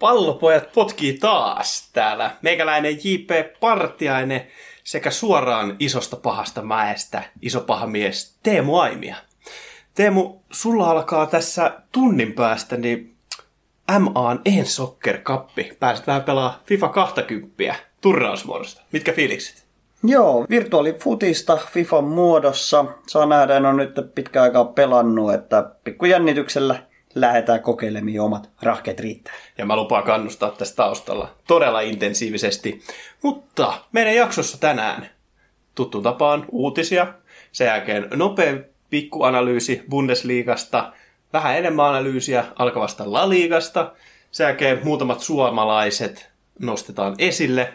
Pallopojat potkii taas täällä. Meikäläinen J.P. Partiainen sekä suoraan isosta pahasta mäestä iso paha mies Teemu Aimia. Teemu, sulla alkaa tässä tunnin päästä niin MAn e-soccer kappi. Pääset vähän pelaa FIFA 20 turnausmuodosta. Mitkä fiilikset? Joo, virtuaalifutista FIFAn muodossa. Saa nähdä, en ole nyt pitkä aikaa pelannut, että pikkujännityksellä lähdetään kokeilemaan omat rahkeet riittää. Ja mä lupaan kannustaa tästä taustalla todella intensiivisesti. Mutta meidän jaksossa tänään tuttuun tapaan uutisia, sen jälkeen nopea pikkuanalyysi Bundesliigasta, vähän enemmän analyysiä alkavasta La Ligasta, sen jälkeen muutamat suomalaiset nostetaan esille,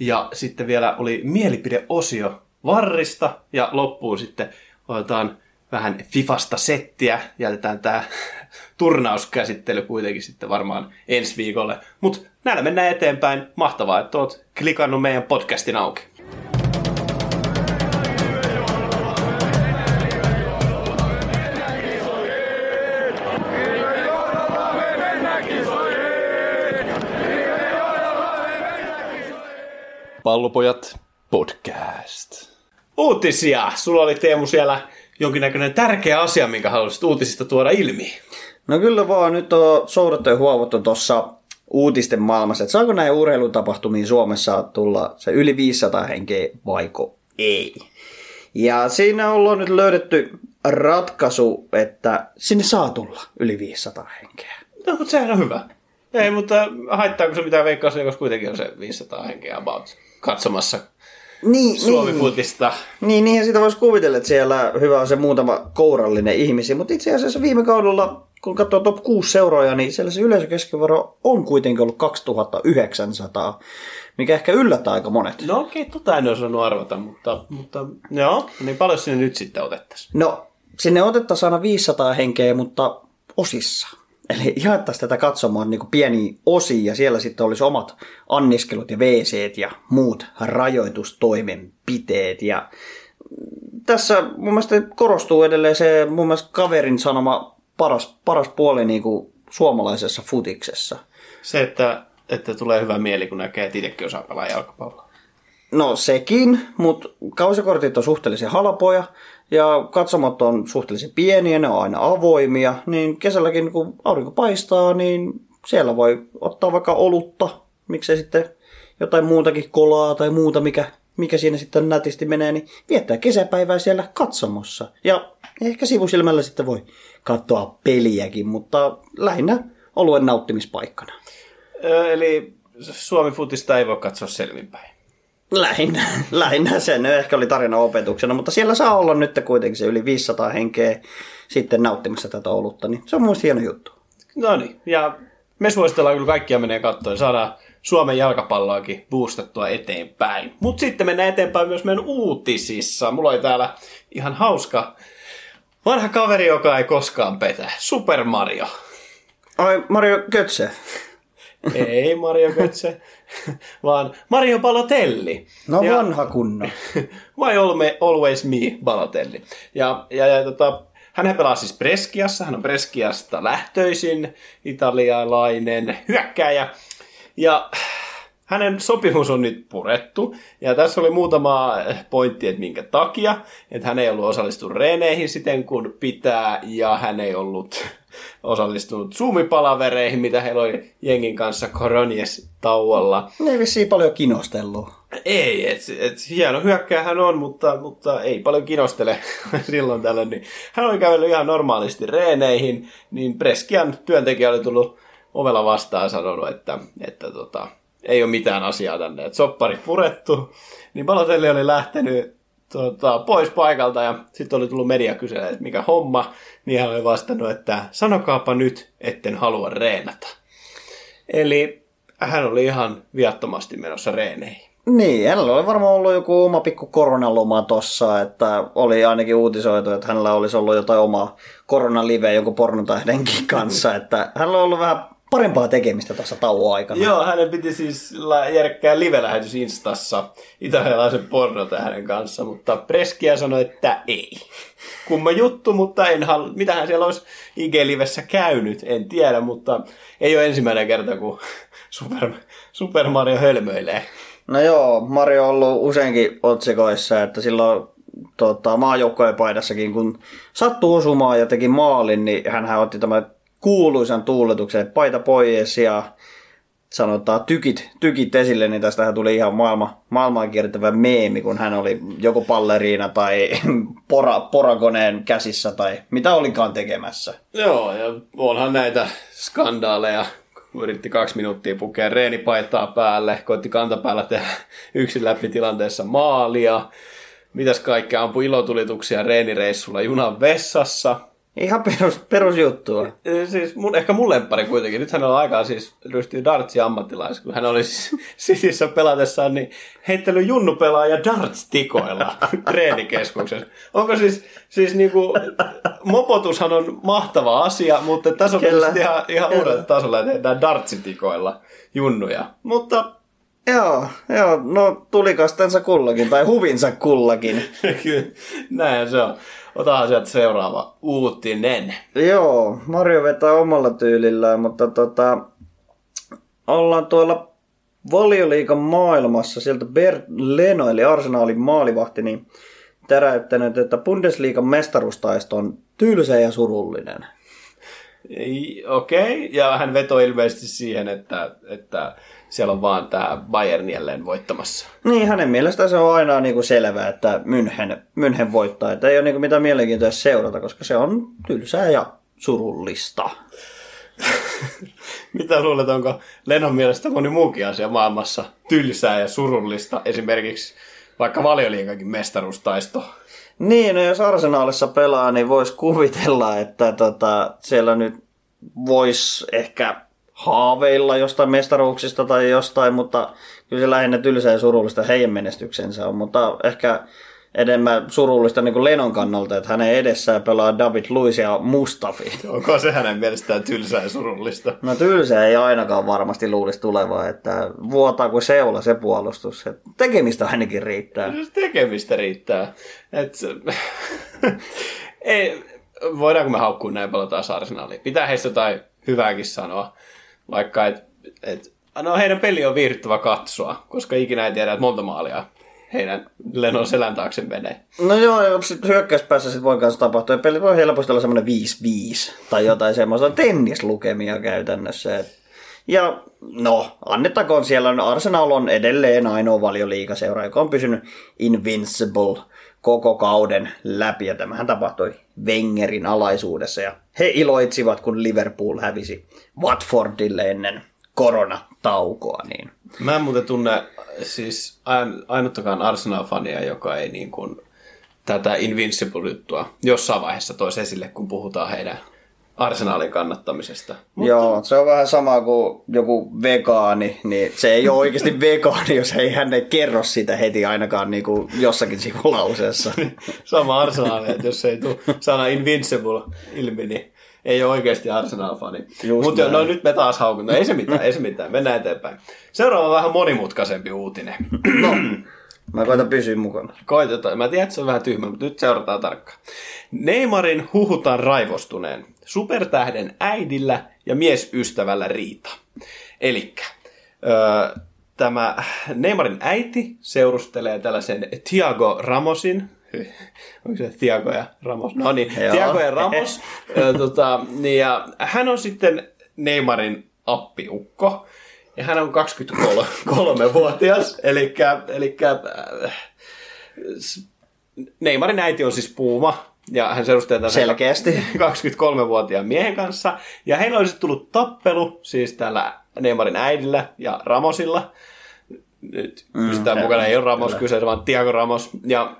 ja sitten vielä oli mielipideosio Varrista, ja loppuun sitten otetaan vähän Fifasta settiä. Jätetään tämä turnauskäsittely kuitenkin sitten varmaan ensi viikolle. Mutta näillä mennään eteenpäin. Mahtavaa, että oot klikannut meidän podcastin auki. Pallopojat podcast. Uutisia! Sulla oli Teemu siellä jonkinnäköinen tärkeä asia, minkä haluaisit uutisista tuoda ilmi. No kyllä vaan, nyt on soudattu ja huovuttu tuossa uutisten maailmassa, että saako näin urheilutapahtumiin Suomessa tulla se yli 500 henkeä vaiko ei. Ja siinä ollaan nyt löydetty ratkaisu, että sinne saa tulla yli 500 henkeä. No, mutta sehän on hyvä. Ei, mutta haittaako se mitään veikkaus, koska kuitenkin on se 500 henkeä about katsomassa Niin, Suomi-futista. Niin, niinhän sitä voisi kuvitella, että siellä hyvä on se muutama kourallinen ihmisiä, mutta itse asiassa viime kaudella, kun katsoo top 6 seuroja, niin siellä se yleisökeskivaro on kuitenkin ollut 2900, mikä ehkä yllättää aika monet. No okei, okay, tota en osannut arvata, mutta, mutta joo, niin paljon sinne nyt sitten otettaisiin. No, sinne otettaisiin aina 500 henkeä, mutta osissa. Eli jaettaisiin tätä katsomaan niin pieniä osia ja siellä sitten olisi omat anniskelut ja wc ja muut rajoitustoimenpiteet. Ja tässä mun mielestä korostuu edelleen se mun mielestä kaverin sanoma paras, paras puoli niin kuin suomalaisessa futiksessa. Se, että, että tulee hyvä mieli, kun näkee, että itsekin osaa pelaa jalkapalloa. No sekin, mutta kausikortit on suhteellisen halpoja ja katsomot on suhteellisen pieniä, ne on aina avoimia, niin kesälläkin kun aurinko paistaa, niin siellä voi ottaa vaikka olutta, miksei sitten jotain muutakin kolaa tai muuta, mikä, mikä siinä sitten nätisti menee, niin viettää kesäpäivää siellä katsomossa. Ja ehkä sivusilmällä sitten voi katsoa peliäkin, mutta lähinnä oluen nauttimispaikkana. Ö, eli Suomi-futista ei voi katsoa selvinpäin. Lähinnä, lähinnä sen ehkä oli tarina opetuksena, mutta siellä saa olla nyt kuitenkin se yli 500 henkeä sitten nauttimassa tätä olutta, niin se on mun hieno juttu. No niin, ja me suositellaan kyllä kaikkia menee katsoa ja saadaan Suomen jalkapalloakin boostattua eteenpäin. Mutta sitten mennään eteenpäin myös meidän uutisissa. Mulla oli täällä ihan hauska vanha kaveri, joka ei koskaan petä. Super Mario. Ai, Mario Götze. Ei Mario Götze, vaan Mario Balotelli. No Ja- vanha kunno. Why always me Balotelli. Ja, ja, ja tota, hän pelaa siis Breskiassa, hän on Breskiasta lähtöisin, italialainen hyökkääjä. Ja hänen sopimus on nyt purettu. Ja tässä oli muutama pointti, että minkä takia. Että hän ei ollut osallistunut reeneihin siten kuin pitää, ja hän ei ollut osallistunut Zoom-palavereihin, mitä heillä oli jengin kanssa Koronies tauolla. Ne ei vissiin paljon kinostellut. Ei, et, et hieno hyökkääjä hän on, mutta, mutta ei paljon kinostele silloin tällöin. Niin hän oli kävellyt ihan normaalisti reeneihin, niin Preskian työntekijä oli tullut ovella vastaan ja sanonut, että, että tota, ei ole mitään asiaa tänne, että soppari purettu. Niin Balotelli oli lähtenyt tota, pois paikalta ja sitten oli tullut media kyselemään, että mikä homma. Niin hän oli vastannut, että sanokaapa nyt, etten halua reenata. Eli hän oli ihan viattomasti menossa reeneihin. Niin, hänellä oli varmaan ollut joku oma pikku koronaloma tossa, että oli ainakin uutisoitu, että hänellä olisi ollut jotain omaa koronaliveä jonkun pornotähdenkin kanssa, että hänellä on ollut vähän parempaa tekemistä tässä tauon aikana. Joo, hänen piti siis järkkää live-lähetys Instassa italialaisen pornotähden kanssa, mutta Preskia sanoi, että ei. Kumma juttu, mutta en hal- mitähän siellä olisi IG-livessä käynyt, en tiedä, mutta ei ole ensimmäinen kerta, kun Super, Super Mario hölmöilee. No joo, Mario on ollut useinkin otsikoissa, että silloin tota, maajoukkojen paidassakin, kun sattui osumaan ja teki maalin, niin hän otti tämän kuuluisan tuuletuksen, paita pois ja sanotaan tykit, tykit esille, niin tästähän tuli ihan maailma, maailmaan kiertävä meemi, kun hän oli joko palleriina tai pora, porakoneen käsissä tai mitä olikaan tekemässä. Joo, ja onhan näitä skandaaleja, yritti kaksi minuuttia pukea reenipaitaa päälle, koitti kantapäällä tehdä yksin läpi tilanteessa maalia, mitäs kaikkea ampui ilotulituksia reenireissulla junan vessassa. Ihan perus, perusjuttua. Siis mun, ehkä mun lemppari kuitenkin. Nyt hänellä on aikaa siis ryhtyä dartsin ammattilaiseksi, kun hän oli siis Cityssä pelatessaan, niin heittely junnu pelaaja darts-tikoilla treenikeskuksessa. Onko siis, siis niinku, mopotushan on mahtava asia, mutta tässä on Kyllä. Ihan, ihan Kyllä. uudelle tasolle, että tehdään dartsitikoilla junnuja. Mutta Joo, joo, no tulikastensa kullakin, tai huvinsa kullakin. kyllä, näin se on. Otahan sieltä seuraava uutinen. Joo, Mario vetää omalla tyylillään, mutta tota, ollaan tuolla valioliikan maailmassa, sieltä Bert Leno, eli Arsenalin maalivahti, niin täräyttänyt, että Bundesliigan mestaruustaisto on tylsä ja surullinen. Ei, Okei, okay. ja hän vetoi ilmeisesti siihen, että, että siellä on vaan tämä Bayern jälleen voittamassa. Niin, hänen mielestä se on aina niin kuin selvää, että München, München voittaa. Että ei ole niin kuin mitään mielenkiintoista seurata, koska se on tylsää ja surullista. Mitä luulet, onko Lennon mielestä moni muukin asia maailmassa tylsää ja surullista, esimerkiksi vaikka valioliikankin mestaruustaisto? Niin, no jos Arsenaalissa pelaa, niin voisi kuvitella, että tota, siellä nyt voisi ehkä haaveilla jostain mestaruuksista tai jostain, mutta kyllä se lähinnä tylsää ja surullista heidän menestyksensä on, mutta ehkä enemmän surullista niin kuin Lenon kannalta, että hänen edessään pelaa David Luiz ja Mustafi. Onko se hänen mielestään tylsää ja surullista? No tylsää ei ainakaan varmasti luulisi tulevaa, että vuotaa kuin seula se puolustus. Et tekemistä ainakin riittää. Jos tekemistä riittää. Et, ei, voidaanko me haukkua näin paljon taas Arsenalia? Pitää heistä jotain hyvääkin sanoa. Vaikka, et, et, no heidän peli on viihdyttävä katsoa, koska ikinä ei tiedä, että monta maalia heidän Lenon selän taakse menee. No joo, sitten hyökkäyspäässä sit voi kanssa tapahtua. Peli voi helposti olla semmoinen 5-5 tai jotain semmoista tennislukemia käytännössä. Ja no, annettakoon siellä, Arsenal on edelleen ainoa valioliigaseura, joka on pysynyt invincible koko kauden läpi. Ja tämähän tapahtui Wengerin alaisuudessa. Ja he iloitsivat, kun Liverpool hävisi Watfordille ennen koronataukoa. Niin. Mä en muuten tunne siis ain- ainuttakaan Arsenal-fania, joka ei niin kuin tätä Invincible-juttua jossain vaiheessa toisi esille, kun puhutaan heidän Arsenalin kannattamisesta. Joo, se on vähän sama kuin joku vegaani, niin se ei ole oikeasti vegaani, jos ei hän ei kerro sitä heti ainakaan niin kuin jossakin sivulauseessa. Sama Arsenal, että jos ei tule sana Invincible ilmi, niin ei ole oikeasti Arsenal-fani. Mutta no nyt me taas haukun. No ei se mitään, ei se mitään. Mennään eteenpäin. Seuraava vähän monimutkaisempi uutinen. Mä koitan pysyä mukana. Koitetaan. Mä tiedän, että se on vähän tyhmä, mutta nyt seurataan tarkkaan. Neymarin huhutaan raivostuneen. Supertähden äidillä ja miesystävällä riita. Elikkä öö, tämä Neymarin äiti seurustelee tällaisen Thiago Ramosin, onko se Thiago ja Ramos? No niin, Joo. Thiago ja Ramos. Tota, niin ja hän on sitten Neymarin appiukko. Ja hän on 23-vuotias, eli, eli äh, Neymarin äiti on siis Puuma, ja hän seurustelee tällaisen Selkeästi. 23-vuotiaan miehen kanssa. Ja heillä olisi tullut tappelu, siis tällä Neymarin äidillä ja Ramosilla. Nyt pysytään kyllä, mukana, ei ole Ramos kyllä. kyseessä, vaan Tiago Ramos. Ja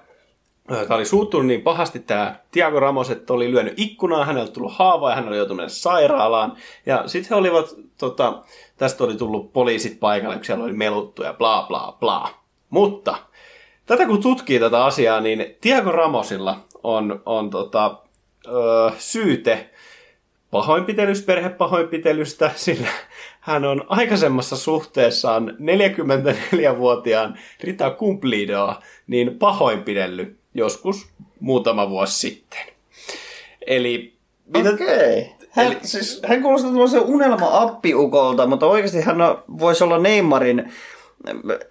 Tämä oli suuttunut niin pahasti tämä Tiago Ramos, että oli lyönyt ikkunaa, hänellä oli tullut haava ja hän oli joutunut sairaalaan. Ja sitten he olivat, tota, tästä oli tullut poliisit paikalle, kun siellä oli meluttu ja bla bla bla. Mutta tätä kun tutkii tätä asiaa, niin Tiago Ramosilla on, on tota, ö, syyte pahoinpitelystä, perhepahoinpitelystä, sillä hän on aikaisemmassa suhteessaan 44-vuotiaan Rita Cumplidoa niin pahoinpidellyt joskus muutama vuosi sitten. Eli Okei. Hän, Eli- siis, hän kuulostaa tällaisen unelma-appiukolta, mutta oikeasti hän voisi olla Neymarin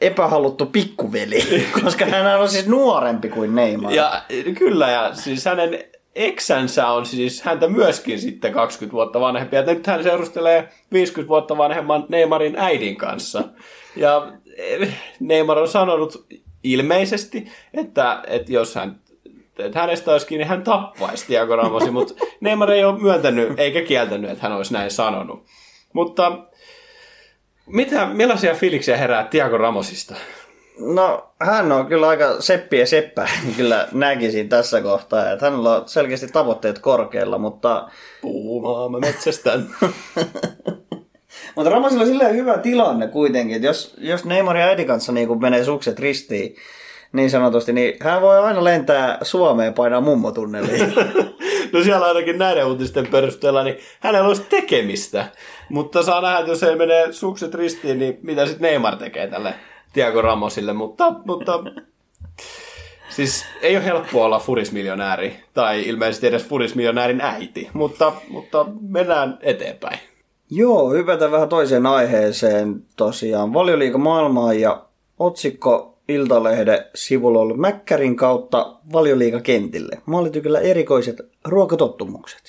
epähaluttu pikkuveli, koska hän on siis nuorempi kuin Neymar. Ja kyllä, ja siis hänen eksänsä on siis häntä myöskin sitten 20 vuotta vanhempi. Ja nyt hän seurustelee 50 vuotta vanhemman Neymarin äidin kanssa. Ja eh, Neymar on sanonut ilmeisesti, että, että jos hän että hänestä olisi kiinni, hän tappaisi Tiago Ramosi, mutta Neymar ei ole myöntänyt eikä kieltänyt, että hän olisi näin sanonut. Mutta mitä, millaisia fiiliksiä herää Tiago Ramosista? No, hän on kyllä aika seppi ja seppä, kyllä näkisin tässä kohtaa. Että hänellä on selkeästi tavoitteet korkealla, mutta, Puumaa, mä metsästän. mutta Ramosilla on silleen hyvä tilanne kuitenkin, että jos, jos Neymar ja äidin kanssa niin menee sukset ristiin, niin sanotusti, niin hän voi aina lentää Suomeen painaa mummotunneliin. No siellä ainakin näiden uutisten perusteella, niin hänellä olisi tekemistä. Mutta saa nähdä, että jos ei mene sukset ristiin, niin mitä sitten Neymar tekee tälle Tiago Ramosille. Mutta, mutta siis ei ole helppoa olla furismiljonääri, tai ilmeisesti edes furismiljonäärin äiti. Mutta, mutta mennään eteenpäin. Joo, hypätään vähän toiseen aiheeseen tosiaan. Valioliiga maailmaan ja otsikko Iltalehden sivulla ollut Mäkkärin kautta valioliigakentille. Maalitykillä erikoiset ruokatottumukset.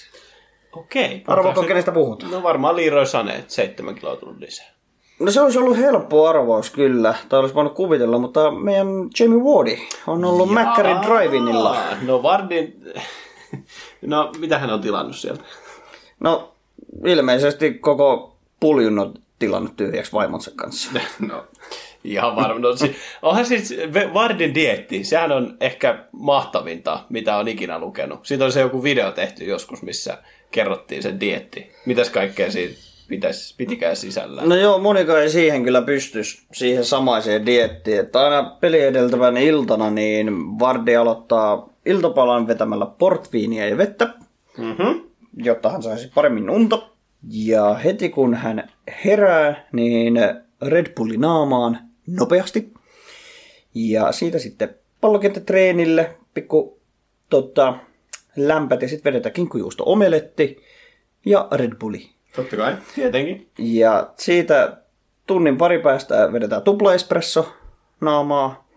Okei. Arvaatko, kenestä puhutaan? No varmaan Leroy Sané, että seitsemän kiloa tullut lisää. No se olisi ollut helppo arvaus kyllä, tai olisi voinut kuvitella, mutta meidän Jamie Wardi on ollut Mäkkärin drive-inilla. Aa, No Vardin... No, mitä hän on tilannut sieltä? No, ilmeisesti koko puljun on tilannut tyhjäksi vaimonsa kanssa. No, ihan varmaan. No, si- onhan siis Vardin dietti, sehän on ehkä mahtavinta, mitä on ikinä lukenut. Siitä on se joku video tehty joskus, missä kerrottiin sen dietti. Mitäs kaikkea siitä pitäisi, pitikään sisällä? No joo, monika ei siihen kyllä pystys siihen samaiseen diettiin. Että aina peli edeltävän iltana niin Vardi aloittaa iltapalan vetämällä portviiniä ja vettä, Mm-hmm. Jotta hän saisi paremmin unta. Ja heti kun hän herää, niin Red Bulli naamaan nopeasti. Ja siitä sitten pallokenttätreenille, pikku tota, lämpät ja sitten vedetään kinkkujuusto omeletti ja Red Bulli Totta kai, tietenkin. ja siitä tunnin pari päästä vedetään tupla espresso naamaa.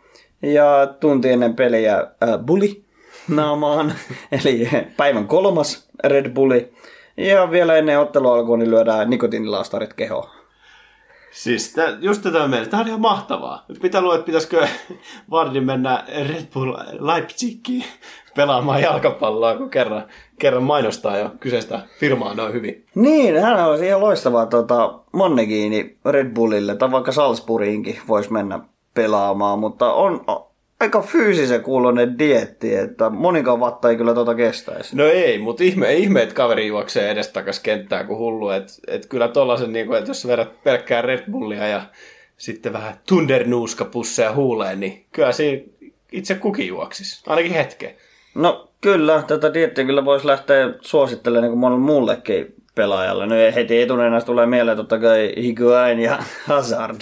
Ja tunti ennen peliä äh, bulli naamaan, eli päivän kolmas Red Bulli. Ja vielä ennen ottelua alkua niin lyödään nikotiinilaastarit kehoon. Siis tä, just tätä mielessä. Tämä on ihan mahtavaa. Mitä luulet, pitäisikö Vardin mennä Red Bull Leipzigiin pelaamaan jalkapalloa, kun kerran, kerran mainostaa jo kyseistä firmaa noin hyvin. Niin, hän olisi ihan loistavaa tota, Monnegiini Red Bullille, tai vaikka Salzburgiinkin voisi mennä pelaamaan, mutta on, on aika fyysisen kuulonen dietti, että monikaan vatta ei kyllä tota kestäisi. No ei, mutta ihme, ihme, että kaveri juoksee edestakas kenttää kuin hullu. Että et kyllä tollasen, niin kuin, että jos vedät pelkkää Red Bullia ja sitten vähän tundernuuskapusseja huuleen, niin kyllä siinä itse kukin juoksis. Ainakin hetken. No kyllä, tätä diettiä kyllä voisi lähteä suosittelemaan niin kuin monelle muullekin pelaajalle. Nyt heti etunenässä tulee mieleen totta kai Higuain ja Hazard.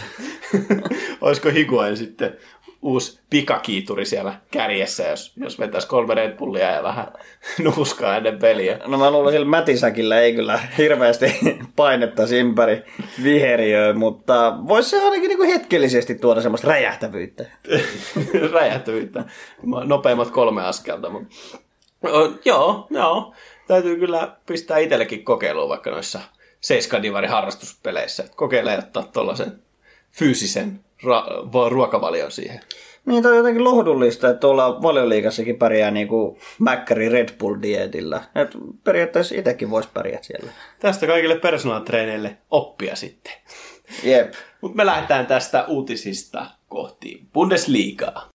Olisiko Higuain sitten uusi pikakiituri siellä kärjessä, jos, jos vetäisi kolme Red Bullia ja vähän nuuskaa ennen peliä. No mä luulen sillä mätisäkillä ei kyllä hirveästi painettaisi ympäri viheriöä, mutta voisi se ainakin niin kuin hetkellisesti tuoda semmoista räjähtävyyttä. Räjähtävyyttä. Nopeimmat kolme askelta. Mutta... Joo, joo. Täytyy kyllä pistää itsellekin kokeiluun vaikka noissa 7 divari harrastuspeleissä. että Kokeilee ottaa tuollaisen fyysisen ra- va- ruokavalion siihen. Niin, toi on jotenkin lohdullista, että tuolla valioliikassakin pärjää niin kuin Mäkkäri Red Bull-dietillä. Et periaatteessa itsekin voisi pärjätä siellä. Tästä kaikille personal traineille oppia sitten. Jep. Mutta me lähdetään tästä uutisista kohti Bundesligaa.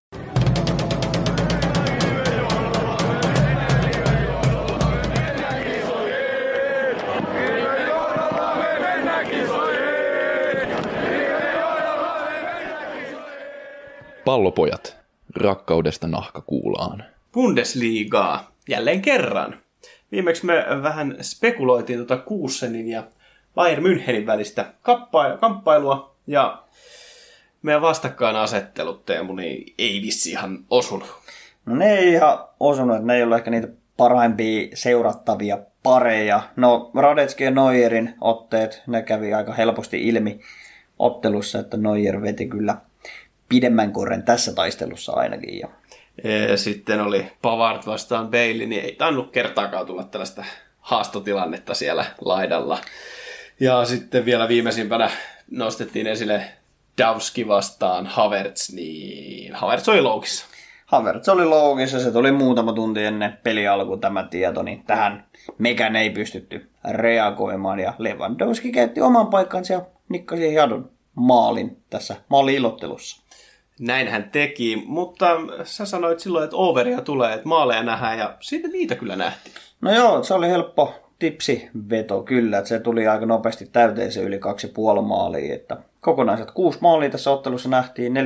Pallopojat, rakkaudesta nahka kuulaan. Bundesligaa jälleen kerran. Viimeksi me vähän spekuloitiin tuota Kuussenin ja Bayern Münchenin välistä kappa- kamppailua ja meidän vastakkainasettelut, Teemu, niin ei vissi ihan osunut. No ne ei ihan osunut, että ne ei ole ehkä niitä parhaimpia seurattavia pareja. No Radetski ja Neuerin otteet, ne kävi aika helposti ilmi ottelussa, että Neuer veti kyllä pidemmän korren tässä taistelussa ainakin. Ja Ja sitten oli Pavard vastaan Bailey, niin ei tainnut kertaakaan tulla tällaista haastotilannetta siellä laidalla. Ja sitten vielä viimeisimpänä nostettiin esille Davski vastaan Havertz, niin Havertz oli loukissa. Havertz oli loogissa, se tuli muutama tunti ennen peli alku tämä tieto, niin tähän mekään ei pystytty reagoimaan. Ja Lewandowski käytti oman paikkansa ja nikkasi hiadon maalin tässä maali-ilottelussa. Näin hän teki, mutta sä sanoit silloin, että overia tulee, että maaleja nähdään, ja siitä niitä kyllä nähtiin. No joo, se oli helppo tipsiveto kyllä, että se tuli aika nopeasti täyteen se yli kaksi puoli maalia, että kokonaiset kuusi maalia tässä ottelussa nähtiin, 4-2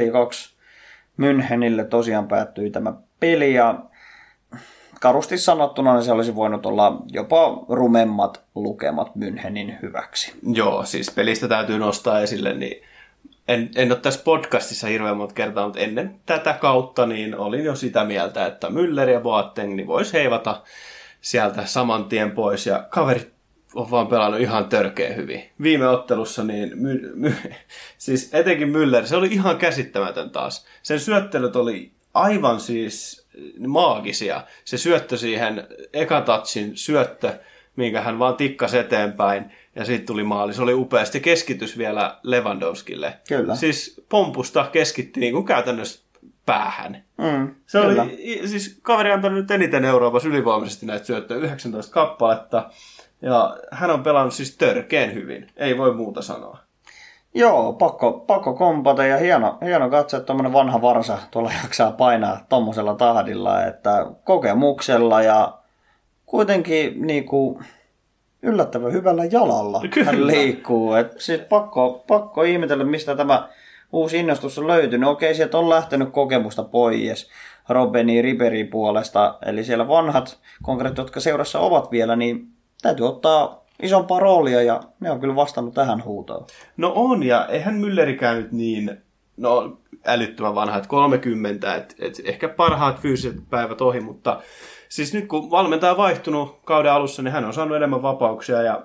Münchenille tosiaan päättyi tämä peli ja karusti sanottuna niin se olisi voinut olla jopa rumemmat lukemat Münchenin hyväksi. Joo, siis pelistä täytyy nostaa esille, niin en, en ole tässä podcastissa hirveän monta kertaa, mutta ennen tätä kautta niin olin jo sitä mieltä, että Müller ja Boateng niin voisi heivata sieltä saman tien pois ja kaverit on vaan pelannut ihan törkeä hyvin. Viime ottelussa niin, my, my, siis etenkin Müller, se oli ihan käsittämätön taas. Sen syöttelyt oli aivan siis maagisia. Se syöttö siihen ekatatsin syöttö, minkä hän vaan tikkasi eteenpäin ja siitä tuli maali. Se oli upeasti. Keskitys vielä Lewandowskille. Kyllä. Siis pompusta keskitti niin kuin käytännössä päähän. Mm, Se kyllä. oli, siis kaveri antanut nyt eniten Euroopassa ylivoimaisesti näitä syöttöjä, 19 kappaletta. Ja hän on pelannut siis törkeen hyvin. Ei voi muuta sanoa. Joo, pakko, pakko kompata ja hieno, hieno katsoa, että tuommoinen vanha varsa tuolla jaksaa painaa tuommoisella tahdilla, että kokemuksella ja kuitenkin niin kuin, yllättävän hyvällä jalalla Kyllä. hän liikkuu. Et siis pakko, pakko ihmetellä, mistä tämä uusi innostus on löytynyt. Okei, sieltä on lähtenyt kokemusta pois Robeni Riberi puolesta, eli siellä vanhat konkreettit, jotka seurassa ovat vielä, niin täytyy ottaa isompaa roolia ja ne on kyllä vastannut tähän huutoon. No on, ja eihän Müllerikään nyt niin, no älyttömän vanha, että 30, että et ehkä parhaat fyysiset päivät ohi, mutta siis nyt kun valmentaja on vaihtunut kauden alussa, niin hän on saanut enemmän vapauksia ja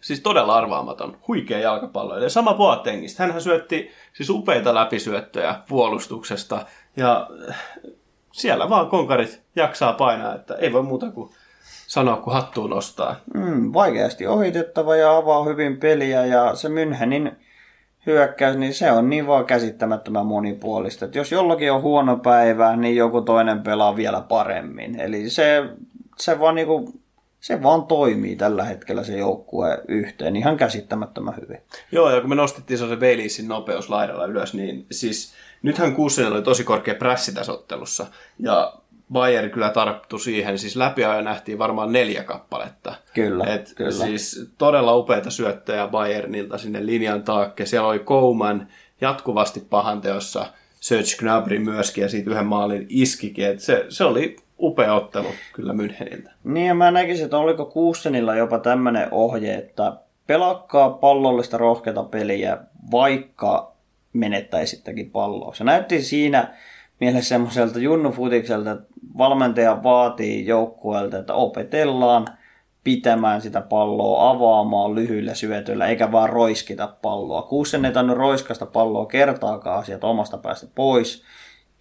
siis todella arvaamaton, huikea jalkapallo. Ja sama Boatengista, hänhän syötti siis upeita läpisyöttöjä puolustuksesta ja siellä vaan konkarit jaksaa painaa, että ei voi muuta kuin sanoa, kun hattuun nostaa. Mm, vaikeasti ohitettava ja avaa hyvin peliä ja se Münchenin hyökkäys, niin se on niin vaan käsittämättömän monipuolista. Että jos jollakin on huono päivä, niin joku toinen pelaa vielä paremmin. Eli se, se, vaan, niinku, se vaan toimii tällä hetkellä se joukkue yhteen ihan käsittämättömän hyvin. Joo, ja kun me nostettiin se Baileysin nopeus laidalla ylös, niin siis nythän Kussenilla oli tosi korkea prässi tässä ottelussa, ja Bayern kyllä tarttui siihen, siis läpiajo nähtiin varmaan neljä kappaletta. Kyllä, Et kyllä. Siis todella upeita syöttöjä Bayernilta sinne linjan taakke. Siellä oli Kouman jatkuvasti pahanteossa, Serge Gnabry myöskin, ja siitä yhden maalin iskikin. Et se, se oli upea ottelu kyllä Müncheniltä. Niin ja mä näkisin, että oliko Kuussenilla jopa tämmöinen ohje, että pelakkaa pallollista rohkeata peliä, vaikka menettäisittäkin palloa. Se näytti siinä mielessä semmoiselta junnufutikselta, että valmentaja vaatii joukkueelta, että opetellaan pitämään sitä palloa, avaamaan lyhyillä syötöillä, eikä vaan roiskita palloa. Kuussen ei tainnut roiskasta palloa kertaakaan sieltä omasta päästä pois.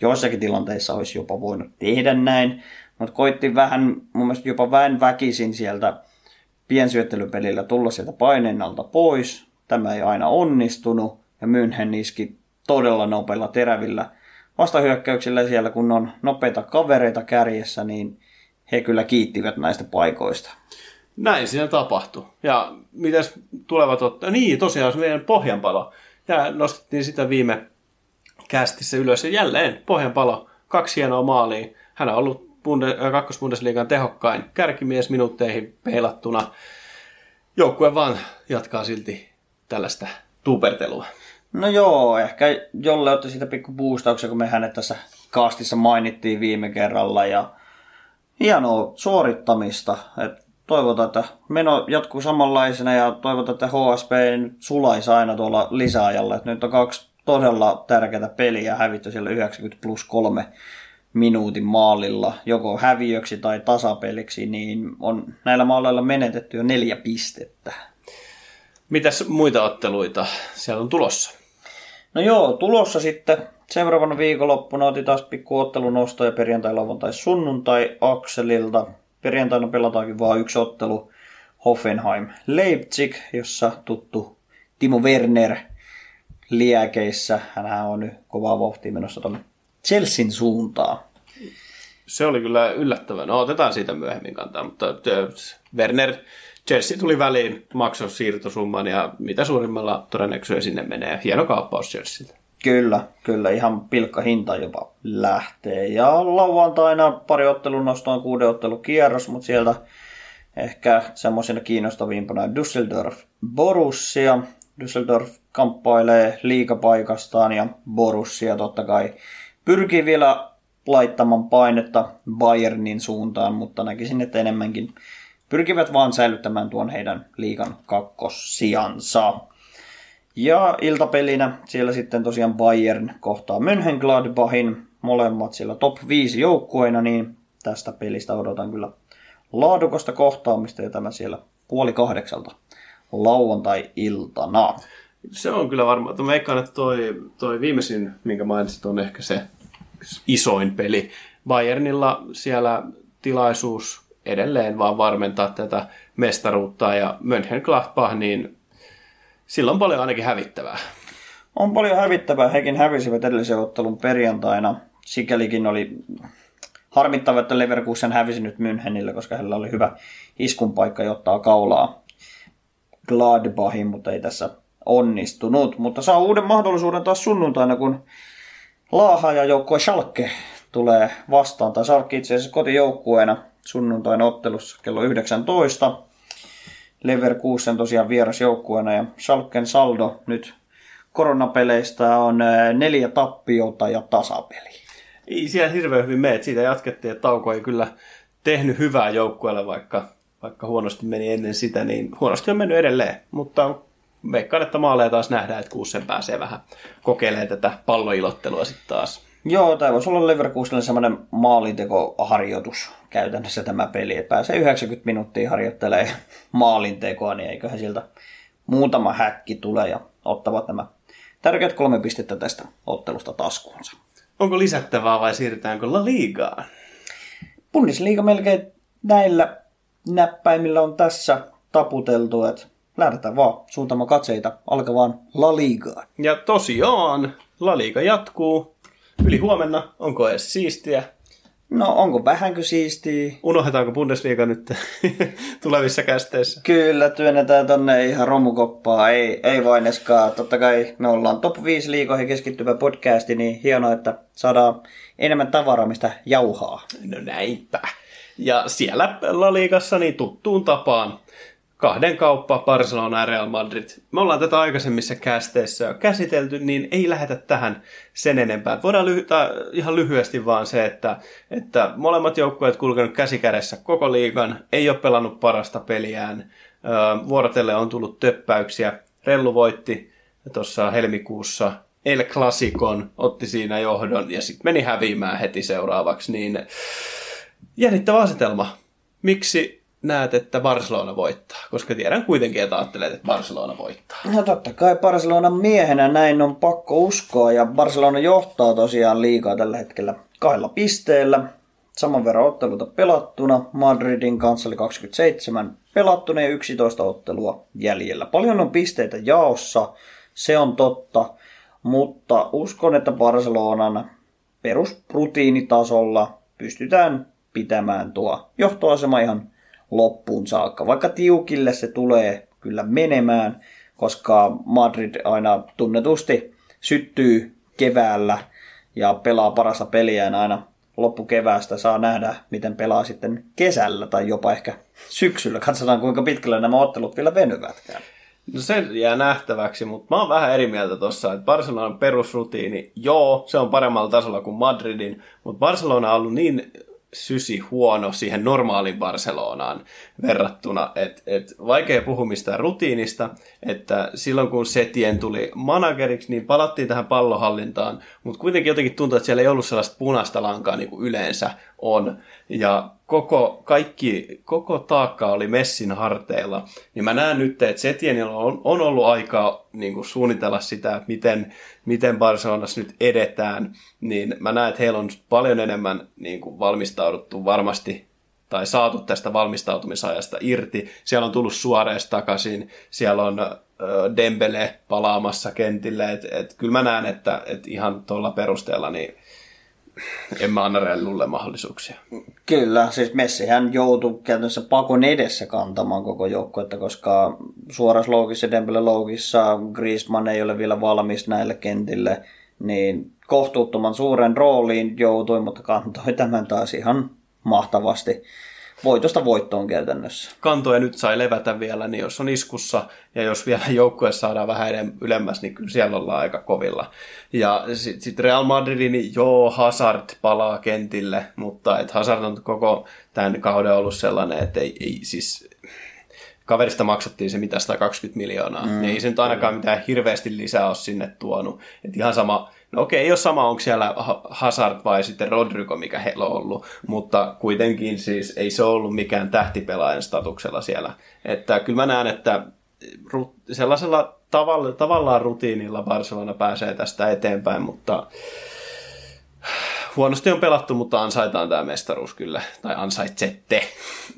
Joissakin tilanteissa olisi jopa voinut tehdä näin, mutta koitti vähän, mun mielestä jopa vähän väkisin sieltä piensyöttelypelillä tulla sieltä paineen alta pois. Tämä ei aina onnistunut ja München iski todella nopeilla terävillä vastahyökkäyksillä siellä, kun on nopeita kavereita kärjessä, niin he kyllä kiittivät näistä paikoista. Näin siinä tapahtui. Ja mitäs tulevat ottaa? Niin, tosiaan se meidän pohjanpalo. Ja nostettiin sitä viime kästissä ylös. Ja jälleen pohjanpalo. Kaksi hienoa maalia. Hän on ollut äh, kakkosbundesliigan tehokkain kärkimies minuutteihin peilattuna. Joukkue vaan jatkaa silti tällaista tuupertelua. No joo, ehkä jolle otti siitä pikku boostauksen, kun me hänet tässä kaastissa mainittiin viime kerralla. Ja hienoa suorittamista. Et toivotaan, että meno jatkuu samanlaisena ja toivotaan, että HSP sulaisi aina tuolla lisäajalla. Et nyt on kaksi todella tärkeää peliä hävitty siellä 90 plus 3 minuutin maalilla, joko häviöksi tai tasapeliksi, niin on näillä maaleilla menetetty jo neljä pistettä. Mitäs muita otteluita siellä on tulossa? No joo, tulossa sitten seuraavana viikonloppuna otin taas pikku ottelunostoja perjantai, lauantai, sunnuntai Akselilta. Perjantaina pelataankin vain yksi ottelu Hoffenheim Leipzig, jossa tuttu Timo Werner liäkeissä. Hänhän on nyt kovaa vauhtia menossa tuonne Chelsean suuntaan. Se oli kyllä yllättävää. No otetaan siitä myöhemmin kantaa, mutta Werner Chelsea tuli väliin, maksoi siirtosumman ja mitä suurimmalla todennäköisyydellä sinne menee. Hieno kauppaus Chelsealtä. Kyllä, kyllä ihan pilkka hinta jopa lähtee. Ja lauantaina pari ottelun nostoon kuuden ottelun kierros, mutta sieltä ehkä semmoisena kiinnostavimpana Düsseldorf Borussia. Düsseldorf kamppailee liikapaikastaan ja Borussia totta kai pyrkii vielä laittamaan painetta Bayernin suuntaan, mutta näkisin, että enemmänkin pyrkivät vaan säilyttämään tuon heidän liikan kakkossiansa. Ja iltapelinä siellä sitten tosiaan Bayern kohtaa Mönchengladbachin, molemmat siellä top 5 joukkueina, niin tästä pelistä odotan kyllä laadukasta kohtaamista ja tämä siellä puoli kahdeksalta lauantai-iltana. Se on kyllä varmaan. Mä veikkaan, että toi, toi viimeisin, minkä mainitsit, on ehkä se isoin peli. Bayernilla siellä tilaisuus edelleen vaan varmentaa tätä mestaruutta ja Mönchengladbach, niin sillä on paljon ainakin hävittävää. On paljon hävittävää. Hekin hävisivät edellisen ottelun perjantaina. Sikälikin oli harmittava, että Leverkusen hävisi nyt Münchenille, koska heillä oli hyvä iskun paikka, jotta kaulaa Gladbachin, mutta ei tässä onnistunut. Mutta saa uuden mahdollisuuden taas sunnuntaina, kun Laaha ja joukkue Schalke tulee vastaan, tai Schalke itse asiassa kotijoukkueena sunnuntain ottelussa kello 19. Leverkusen tosiaan vierasjoukkueena ja Schalken saldo nyt koronapeleistä on neljä tappiota ja tasapeli. Ei siellä hirveän hyvin mene, siitä jatkettiin, että tauko ei kyllä tehnyt hyvää joukkueelle, vaikka, vaikka huonosti meni ennen sitä, niin huonosti on mennyt edelleen, mutta veikkaan, että maaleja taas nähdään, että Kuusen pääsee vähän kokeilemaan tätä palloilottelua sitten taas. Joo, tämä voisi olla Leverkusenille semmoinen maalintekoharjoitus käytännössä tämä peli. Että pääsee 90 minuuttia harjoittelee maalintekoa, niin eiköhän sieltä muutama häkki tule ja ottavat nämä tärkeät kolme pistettä tästä ottelusta taskuunsa. Onko lisättävää vai siirrytäänkö La Ligaan? Bundesliga melkein näillä näppäimillä on tässä taputeltu, että lähdetään vaan suuntaamaan katseita alkavaan La Ligaan. Ja tosiaan, La Liga jatkuu. Yli huomenna, onko edes siistiä? No onko vähänkö siistiä? Unohdetaanko Bundesliga nyt tulevissa kästeissä? Kyllä, työnnetään tonne ihan romukoppaa. Ei, ei vain eskaa. Totta kai me ollaan top 5 liikoihin keskittyvä podcasti, niin hienoa, että saadaan enemmän tavaraa, mistä jauhaa. No näinpä. Ja siellä La Ligassa niin tuttuun tapaan kahden kauppa Barcelona ja Real Madrid. Me ollaan tätä aikaisemmissa kästeissä jo käsitelty, niin ei lähetä tähän sen enempää. Voidaan lyhy- ihan lyhyesti vaan se, että, että molemmat joukkueet kulkenut käsikädessä koko liigan, ei ole pelannut parasta peliään. Vuorotelle on tullut töppäyksiä. Rellu voitti tuossa helmikuussa El Clasicon, otti siinä johdon ja sitten meni häviämään heti seuraavaksi. Niin jännittävä asetelma. Miksi näet, että Barcelona voittaa? Koska tiedän kuitenkin, että ajattelet, että Barcelona voittaa. No totta kai Barcelona miehenä näin on pakko uskoa. Ja Barcelona johtaa tosiaan liikaa tällä hetkellä kahdella pisteellä. Saman verran otteluita pelattuna. Madridin kanssa oli 27 pelattuna ja 11 ottelua jäljellä. Paljon on pisteitä jaossa, se on totta. Mutta uskon, että Barcelonan perusrutiinitasolla pystytään pitämään tuo johtoasema ihan loppuun saakka. Vaikka tiukille se tulee kyllä menemään, koska Madrid aina tunnetusti syttyy keväällä ja pelaa parasta peliään aina loppukeväästä. Saa nähdä, miten pelaa sitten kesällä tai jopa ehkä syksyllä. Katsotaan, kuinka pitkälle nämä ottelut vielä venyvätkään. No se jää nähtäväksi, mutta mä oon vähän eri mieltä tossa, että Barcelonan perusrutiini, joo, se on paremmalla tasolla kuin Madridin, mutta Barcelona on ollut niin sysi huono siihen normaaliin Barcelonaan verrattuna. Et, et vaikea puhua mistään rutiinista, että silloin kun Setien tuli manageriksi, niin palattiin tähän pallohallintaan, mutta kuitenkin jotenkin tuntuu, että siellä ei ollut sellaista punaista lankaa niin kuin yleensä on. Ja koko, kaikki, koko taakka oli Messin harteilla. Niin mä näen nyt, että Setienillä on, on ollut aikaa niin kuin suunnitella sitä, että miten, miten Barcelonassa nyt edetään. Niin mä näen, että heillä on paljon enemmän niin kuin valmistauduttu varmasti tai saatu tästä valmistautumisajasta irti. Siellä on tullut Suores takaisin, siellä on Dembele palaamassa kentille. Et, et, kyllä mä näen, että et ihan tuolla perusteella niin en mä anna Rellulle mahdollisuuksia. Kyllä, siis Messihän joutui käytännössä pakon edessä kantamaan koko joukkuetta, koska suorassa loogissa ja Dembele loogissa Griezmann ei ole vielä valmis näille kentille, niin kohtuuttoman suuren rooliin joutui, mutta kantoi tämän taas ihan mahtavasti voitosta voittoon käytännössä. Kantoja nyt sai levätä vielä, niin jos on iskussa ja jos vielä joukkue saadaan vähän ylemmäs, niin kyllä siellä ollaan aika kovilla. Ja sitten sit Real Madridin, niin joo, Hazard palaa kentille, mutta et Hazard on koko tämän kauden ollut sellainen, että ei, ei siis kaverista maksattiin se mitä 120 miljoonaa, mm, niin ei se nyt ainakaan mitään hirveästi lisää ole sinne tuonut. Et ihan sama, No okei, ei ole sama, onko siellä Hazard vai sitten Rodrigo, mikä heillä on ollut, mutta kuitenkin siis ei se ollut mikään tähtipelaajan statuksella siellä. Että kyllä mä näen, että sellaisella tavalla, tavallaan rutiinilla Barcelona pääsee tästä eteenpäin, mutta huonosti on pelattu, mutta ansaitaan tämä mestaruus kyllä, tai ansaitsette.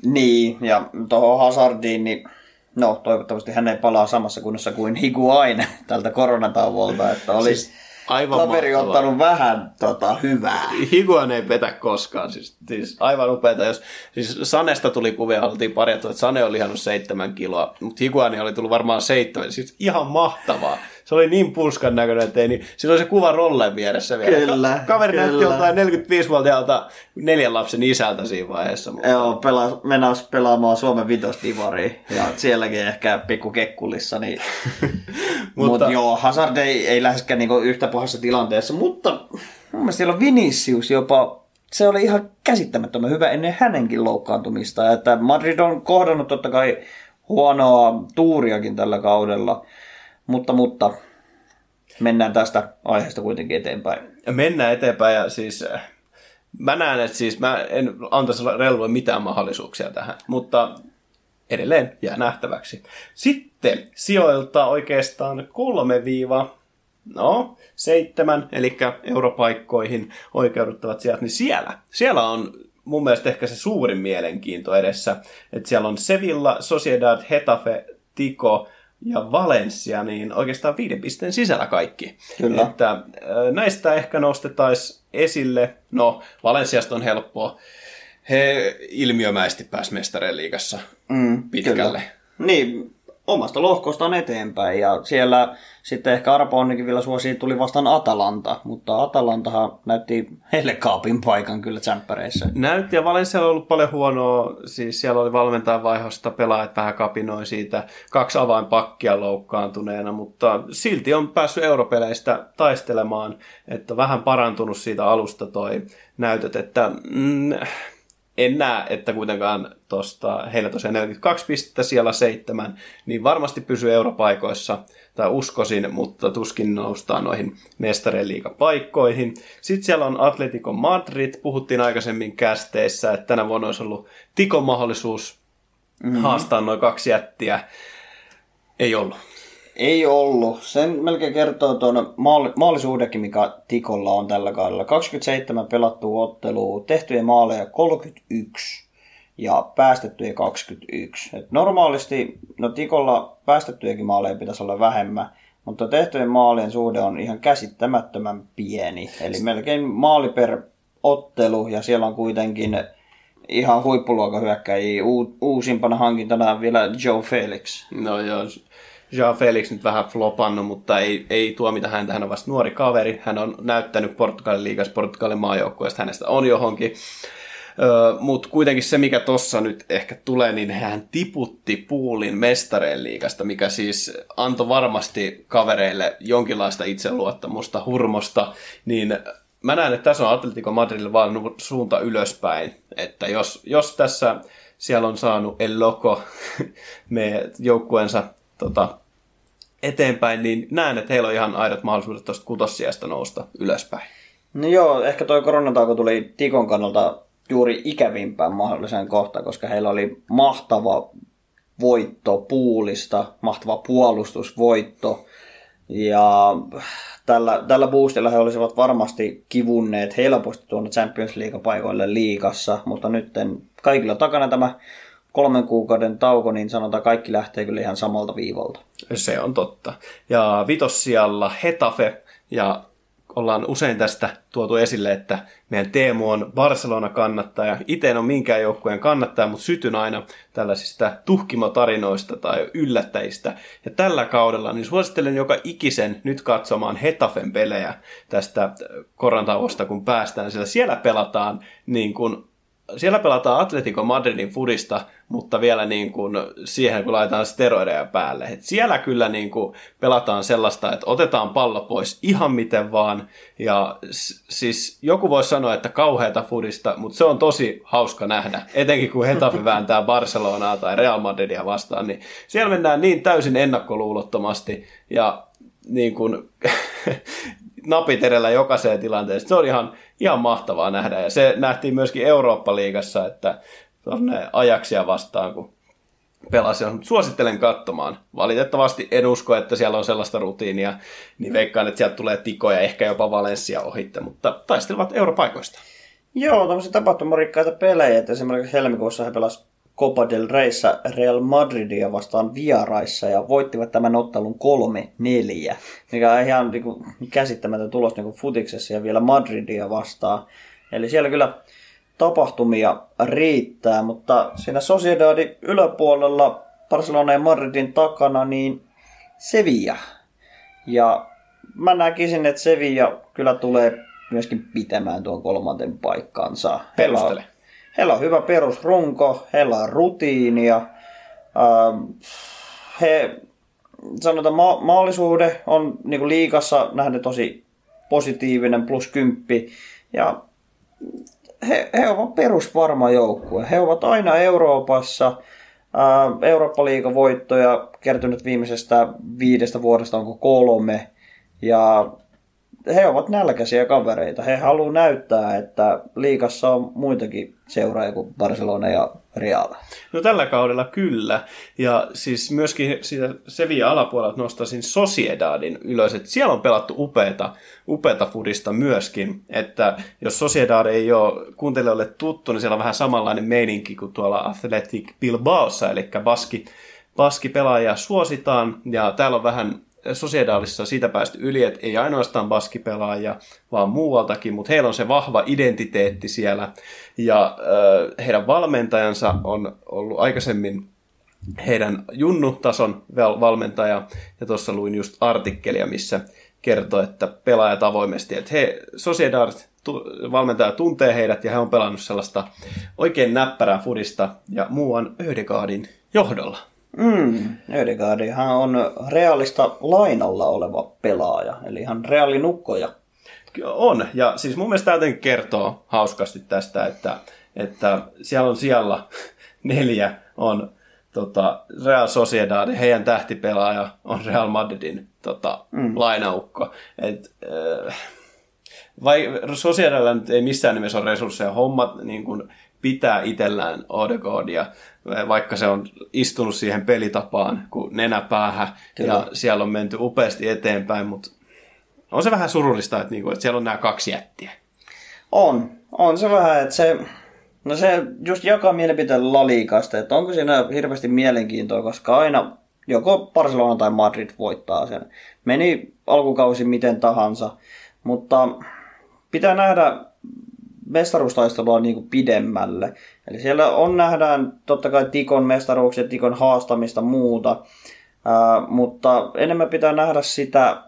Niin, ja tuohon Hazardiin, niin no toivottavasti hän ei palaa samassa kunnossa kuin Higuain tältä koronatauolta, että olisi... Siis Aivan kaveri mahtavaa. ottanut vähän tota, hyvää. Higuan ei petä koskaan. Siis, siis aivan upeeta. Jos, siis Sanesta tuli kuvia, oltiin parjattu, että Sane oli ihan seitsemän kiloa, mutta Higuani oli tullut varmaan seitsemän. Siis ihan mahtavaa se oli niin puskan näköinen, että ei niin... Siinä oli se kuva rolleen vieressä vielä. Kyllä, Kaveri kyllä. näytti joltain 45-vuotiaalta neljän lapsen isältä siinä vaiheessa. Mutta... Joo, pelas, menas pelaamaan Suomen vitostivariin ja sielläkin ehkä pikku kekkulissa. Niin... mutta Mut joo, Hazard ei, ei läheskään niinku yhtä pahassa tilanteessa, mutta mun mielestä siellä on Vinicius jopa se oli ihan käsittämättömän hyvä ennen hänenkin loukkaantumista. Että Madrid on kohdannut totta kai huonoa tuuriakin tällä kaudella, mutta, mutta mennään tästä aiheesta kuitenkin eteenpäin. Mennään eteenpäin ja siis äh, mä näen, että siis mä en antaisi Rellulle mitään mahdollisuuksia tähän, mutta edelleen jää nähtäväksi. Sitten sijoilta oikeastaan kolme viiva no, seitsemän, eli europaikkoihin oikeuduttavat sijat, niin siellä, siellä on mun mielestä ehkä se suurin mielenkiinto edessä, että siellä on Sevilla, Sociedad, Hetafe, Tiko, ja Valencia, niin oikeastaan viiden pisteen sisällä kaikki. Kyllä. Että, näistä ehkä nostetaisiin esille, no Valenciasta on helppoa, he ilmiömäisesti pääsi mestareen liigassa mm, pitkälle. Kyllä. Niin, omasta lohkostaan eteenpäin. Ja siellä sitten ehkä Arpo onnekin vielä suosi tuli vastaan Atalanta, mutta Atalantahan näytti heille kaapin paikan kyllä tsemppäreissä. Näytti ja Valencia on ollut paljon huonoa, siis siellä oli valmentajan vaihosta pelaajat vähän kapinoi siitä, kaksi avainpakkia loukkaantuneena, mutta silti on päässyt europeleistä taistelemaan, että vähän parantunut siitä alusta toi näytöt, että mm, en näe, että kuitenkaan tosta, heillä tosiaan 42 pistettä siellä seitsemän, niin varmasti pysyy europaikoissa, tai uskosin, mutta tuskin noustaan noihin mestarien liigapaikkoihin. Sitten siellä on Atletico Madrid, puhuttiin aikaisemmin kästeissä, että tänä vuonna olisi ollut Tikon mahdollisuus mm-hmm. haastaa noin kaksi jättiä. Ei ollut. Ei ollut. Sen melkein kertoo tuon maalisuudekin, mikä Tikolla on tällä kaudella. 27 pelattua ottelua, tehtyjä maaleja 31 ja päästettyjä 21. Et normaalisti, no Tikolla päästettyjäkin maaleja pitäisi olla vähemmän, mutta tehtyjen maalien suhde on ihan käsittämättömän pieni. Eli melkein maali per ottelu ja siellä on kuitenkin ihan huippuluokan hyökkäjiä. uusimpana hankintana vielä Joe Felix. No joo, Jean Felix nyt vähän flopannut, mutta ei, ei tuomita häntä. Hän on vasta nuori kaveri. Hän on näyttänyt Portugalin liigas Portugalin maajoukkueesta. Hänestä on johonkin. Mutta kuitenkin se, mikä tossa nyt ehkä tulee, niin hän tiputti puulin mestareen liigasta, mikä siis antoi varmasti kavereille jonkinlaista itseluottamusta, hurmosta, niin mä näen, että tässä on Atletico Madridille vaan suunta ylöspäin, että jos, jos tässä siellä on saanut El Loco me joukkueensa tota, eteenpäin, niin näen, että heillä on ihan aidot mahdollisuudet tuosta kutossiasta nousta ylöspäin. No joo, ehkä toi koronatauko tuli Tikon kannalta juuri ikävimpään mahdolliseen kohtaan, koska heillä oli mahtava voitto puulista, mahtava puolustusvoitto. Ja tällä, tällä boostilla he olisivat varmasti kivunneet helposti tuonne Champions League-paikoille liigassa, mutta nyt kaikilla takana tämä kolmen kuukauden tauko, niin sanotaan kaikki lähtee kyllä ihan samalta viivalta. Se on totta. Ja vitossijalla Hetafe, ja ollaan usein tästä tuotu esille, että meidän Teemu on Barcelona-kannattaja. Itse en ole minkään joukkueen kannattaja, mutta sytyn aina tällaisista tuhkimotarinoista tai yllättäjistä. Ja tällä kaudella niin suosittelen joka ikisen nyt katsomaan Hetafen pelejä tästä korantauosta, kun päästään. Sillä siellä pelataan niin kuin siellä pelataan Atletico Madridin fudista, mutta vielä niin kuin siihen, kun laitetaan steroideja päälle. Et siellä kyllä niin kuin pelataan sellaista, että otetaan pallo pois ihan miten vaan. Ja siis joku voisi sanoa, että kauheata fudista, mutta se on tosi hauska nähdä. Etenkin kun Hetafe vääntää Barcelonaa tai Real Madridia vastaan, niin siellä mennään niin täysin ennakkoluulottomasti. Ja niin kuin, napit edellä jokaiseen tilanteeseen. Se on ihan, ihan mahtavaa nähdä. Ja se nähtiin myöskin Eurooppa-liigassa, että tuonne ajaksia vastaan, kun pelasi. Suosittelen katsomaan. Valitettavasti en usko, että siellä on sellaista rutiinia, niin veikkaan, että sieltä tulee tikoja, ehkä jopa Valencia ohitte, mutta taistelevat europaikoista. Joo, tämmöisiä tapahtumarikkaita pelejä, että esimerkiksi helmikuussa he pelasivat Copa del Reyssä Real Madridia vastaan vieraissa ja voittivat tämän ottelun kolme neljä, mikä on ihan niin kuin, käsittämätön tulos niin kuin futiksessa ja vielä Madridia vastaan. Eli siellä kyllä tapahtumia riittää, mutta siinä Sociedadin yläpuolella Barcelona ja Madridin takana niin Sevilla. Ja mä näkisin, että Sevilla kyllä tulee myöskin pitämään tuon kolmanten paikkansa. Perustele heillä on hyvä perusrunko, heillä on rutiinia, ähm, he, sanotaan ma- maallisuuden on niin kuin liikassa nähnyt tosi positiivinen plus kymppi ja he, he ovat perusvarma joukkue. He ovat aina Euroopassa. Äh, Eurooppa-liigan voittoja kertynyt viimeisestä viidestä vuodesta onko kolme. Ja he ovat nälkäisiä kavereita. He haluaa näyttää, että liikassa on muitakin seuraajia kuin Barcelona ja Real. No tällä kaudella kyllä. Ja siis myöskin siitä Sevilla alapuolelta nostaisin Sociedadin ylös. Että siellä on pelattu upeata, upeata fudista myöskin. Että jos Sociedad ei ole kuuntelijoille tuttu, niin siellä on vähän samanlainen meininki kuin tuolla Athletic Bilbaossa, eli Baski, Baski pelaajia suositaan. Ja täällä on vähän Sociedalissa siitä päästy yli, että ei ainoastaan baskipelaajia, vaan muualtakin, mutta heillä on se vahva identiteetti siellä. Ja äh, heidän valmentajansa on ollut aikaisemmin heidän junnutason valmentaja, ja tuossa luin just artikkelia, missä kertoo, että pelaajat avoimesti, että he, Sociedad valmentaja tuntee heidät ja he on pelannut sellaista oikein näppärää fudista ja muu on Ödegaardin johdolla. Mm, Ödegaardihan on realista lainalla oleva pelaaja, eli ihan reaalinukkoja. On, ja siis mun mielestä tämä kertoo hauskasti tästä, että, että siellä on siellä neljä on tota, Real Sociedad, heidän tähtipelaaja on Real Madridin tota, mm. lainaukko. Et, äh, vai Sociedadilla nyt ei missään nimessä ole resursseja, hommat niin kun, pitää itsellään Odegoodia, vaikka se on istunut siihen pelitapaan kuin nenäpäähän Kyllä. ja siellä on menty upeasti eteenpäin, mutta on se vähän surullista, että, niinku, että siellä on nämä kaksi jättiä. On, on se vähän, että se, no se just jakaa mielipiteen laliikasta, että onko siinä hirveästi mielenkiintoa, koska aina joko Barcelona tai Madrid voittaa sen. Meni alkukausi miten tahansa, mutta pitää nähdä mestaruustaistelua niin kuin pidemmälle. Eli siellä on nähdään totta kai Tikon mestaruuksia, Tikon haastamista muuta, ää, mutta enemmän pitää nähdä sitä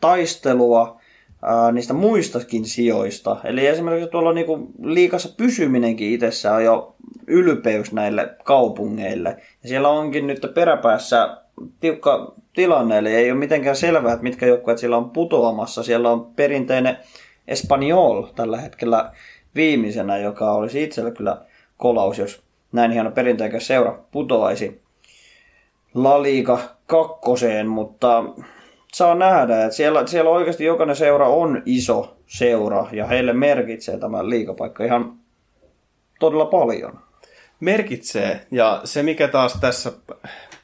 taistelua ää, niistä muistakin sijoista. Eli esimerkiksi tuolla niinku liikassa pysyminenkin itsessään on jo ylpeys näille kaupungeille. Ja siellä onkin nyt peräpäässä tiukka tilanne, eli ei ole mitenkään selvää, että mitkä joukkueet siellä on putoamassa. Siellä on perinteinen Espanyol tällä hetkellä viimeisenä, joka olisi itsellä kyllä kolaus, jos näin hieno perinteikäs seura putoaisi La Liga kakkoseen, mutta saa nähdä, että siellä, siellä oikeasti jokainen seura on iso seura ja heille merkitsee tämä liigapaikka ihan todella paljon. Merkitsee, ja se mikä taas tässä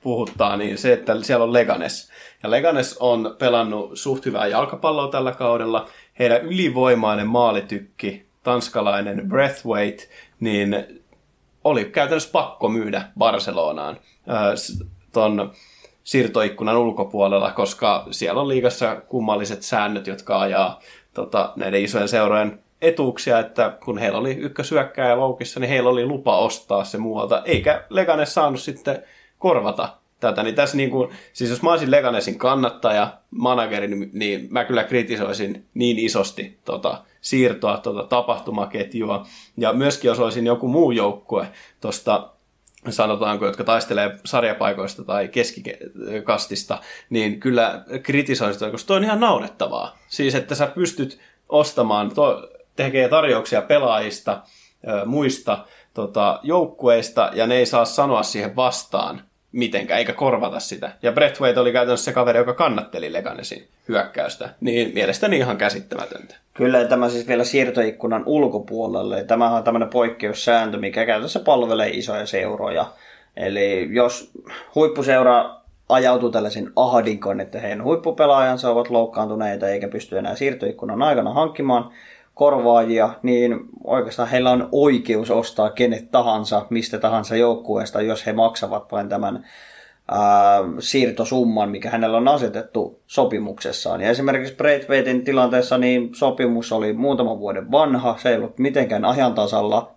puhuttaa, niin se, että siellä on Leganes. Ja Leganes on pelannut suht hyvää jalkapalloa tällä kaudella. Heidän ylivoimainen maalitykki, tanskalainen Breathwaite, niin oli käytännössä pakko myydä Barcelonaan ton siirtoikkunan ulkopuolella, koska siellä on liigassa kummalliset säännöt, jotka ajaa tota, näiden isojen seurojen etuuksia, että kun heillä oli ykkösyökkäjä loukissa, niin heillä oli lupa ostaa se muualta, eikä Legane saanut sitten korvata tätä. Niin tässä niin kuin, siis jos mä olisin Leganesin kannattaja, manageri, niin, niin mä kyllä kritisoisin niin isosti tota, siirtoa, tota, tapahtumaketjua. Ja myöskin jos olisin joku muu joukkue tuosta sanotaanko, jotka taistelee sarjapaikoista tai keskikastista, niin kyllä kritisoin sitä, koska toi on ihan naurettavaa. Siis, että sä pystyt ostamaan, to, tekee tarjouksia pelaajista, muista tota, joukkueista, ja ne ei saa sanoa siihen vastaan mitenkään, eikä korvata sitä. Ja Brett Wade oli käytännössä se kaveri, joka kannatteli Leganesin hyökkäystä. Niin mielestäni ihan käsittämätöntä. Kyllä, tämä siis vielä siirtoikkunan ulkopuolelle. Tämä on tämmöinen poikkeussääntö, mikä käytännössä palvelee isoja seuroja. Eli jos huippuseura ajautuu tällaisen ahdinkoon, että heidän huippupelaajansa ovat loukkaantuneita eikä pysty enää siirtoikkunan aikana hankkimaan korvaajia, niin oikeastaan heillä on oikeus ostaa kenet tahansa, mistä tahansa joukkueesta, jos he maksavat vain tämän ää, siirtosumman, mikä hänellä on asetettu sopimuksessaan. Ja esimerkiksi Braithwaitin tilanteessa niin sopimus oli muutaman vuoden vanha, se ei ollut mitenkään ajan tasalla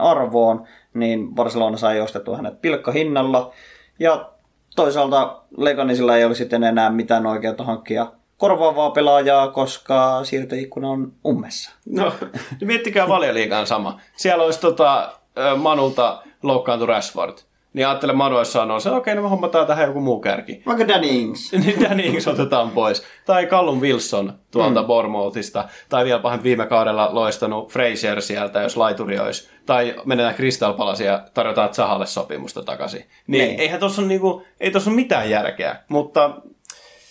arvoon, niin Barcelona sai ostettua hänet pilkkahinnalla. Ja toisaalta Leganisilla ei ole sitten enää mitään oikeutta hankkia korvaavaa pelaajaa, koska siirtoikkuna on ummessa. No, miettikää valioliikan sama. Siellä olisi tota, Manulta loukkaantu Rashford. Niin ajattele Manu olisi sanoo, että okei, okay, no me hommataan tähän joku muu kärki. Vaikka Danny Ings. niin Danny Ings otetaan pois. Tai Callum Wilson tuolta mm. Bournemouthista. Tai vielä pahemmin viime kaudella loistanut Fraser sieltä, jos laituri olisi. Tai menetään Crystal Palace ja tarjotaan Zahalle sopimusta takaisin. Niin, niin. eihän tuossa niinku, ei tuossa ole mitään järkeä. Mutta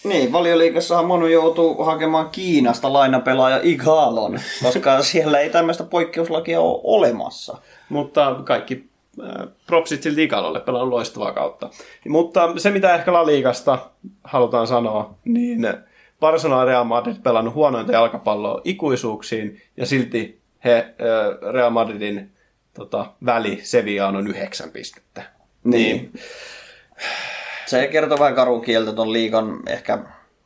niin, valioliikassahan Monu joutuu hakemaan Kiinasta lainapelaaja Igalon, koska siellä ei tämmöistä poikkeuslakia ole olemassa. Mutta kaikki äh, propsit silti Igalolle, pelannut loistavaa kautta. Mutta se, mitä ehkä La Liigasta halutaan sanoa, niin Barcelona Real Madrid pelannut huonointa jalkapalloa ikuisuuksiin, ja silti he, äh, Real Madridin tota, väli Sevillaan on yhdeksän pistettä. Niin. niin se kertoo vähän karun kieltä tuon liikan ehkä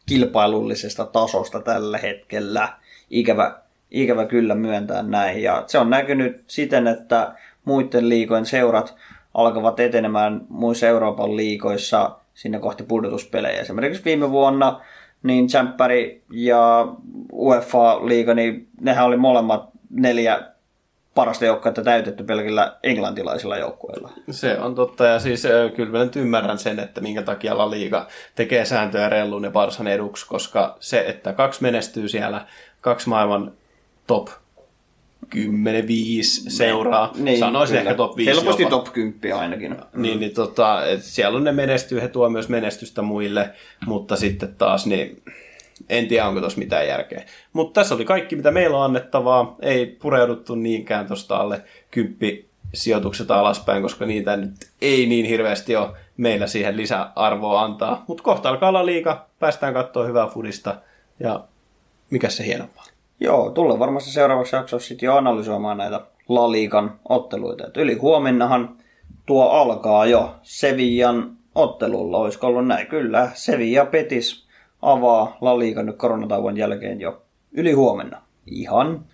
kilpailullisesta tasosta tällä hetkellä. Ikävä, ikävä kyllä myöntää näin. Ja se on näkynyt siten, että muiden liikojen seurat alkavat etenemään muissa Euroopan liikoissa sinne kohti pudotuspelejä. Esimerkiksi viime vuonna niin Champpari ja UEFA-liiga, niin nehän oli molemmat neljä parasta joukkuetta täytetty pelkillä englantilaisilla joukkueilla. Se on totta, ja siis kyllä mä nyt ymmärrän sen, että minkä takia La Liga tekee sääntöjä Rellun ja Barsan eduksi, koska se, että kaksi menestyy siellä, kaksi maailman top 10-5 seuraa, niin, sanoisin kyllä. ehkä top 5 Helposti jopa. top 10 ainakin. Niin, niin tota, siellä on ne menestyy, he tuo myös menestystä muille, mutta sitten taas niin en tiedä, onko tuossa mitään järkeä. Mutta tässä oli kaikki, mitä meillä on annettavaa. Ei pureuduttu niinkään tuosta alle kymppi sijoitukset alaspäin, koska niitä nyt ei niin hirveästi ole meillä siihen lisäarvoa antaa. Mutta kohta alkaa olla liika, päästään katsoa hyvää fudista ja mikä se hienompaa. Joo, tulee varmasti seuraavassa jaksossa sitten jo analysoimaan näitä La Liigan otteluita. Et yli huomennahan tuo alkaa jo Sevillan ottelulla, olisiko ollut näin? Kyllä, Sevilla Petis avaa La Liga nyt koronatauon jälkeen jo yli huomenna. Ihan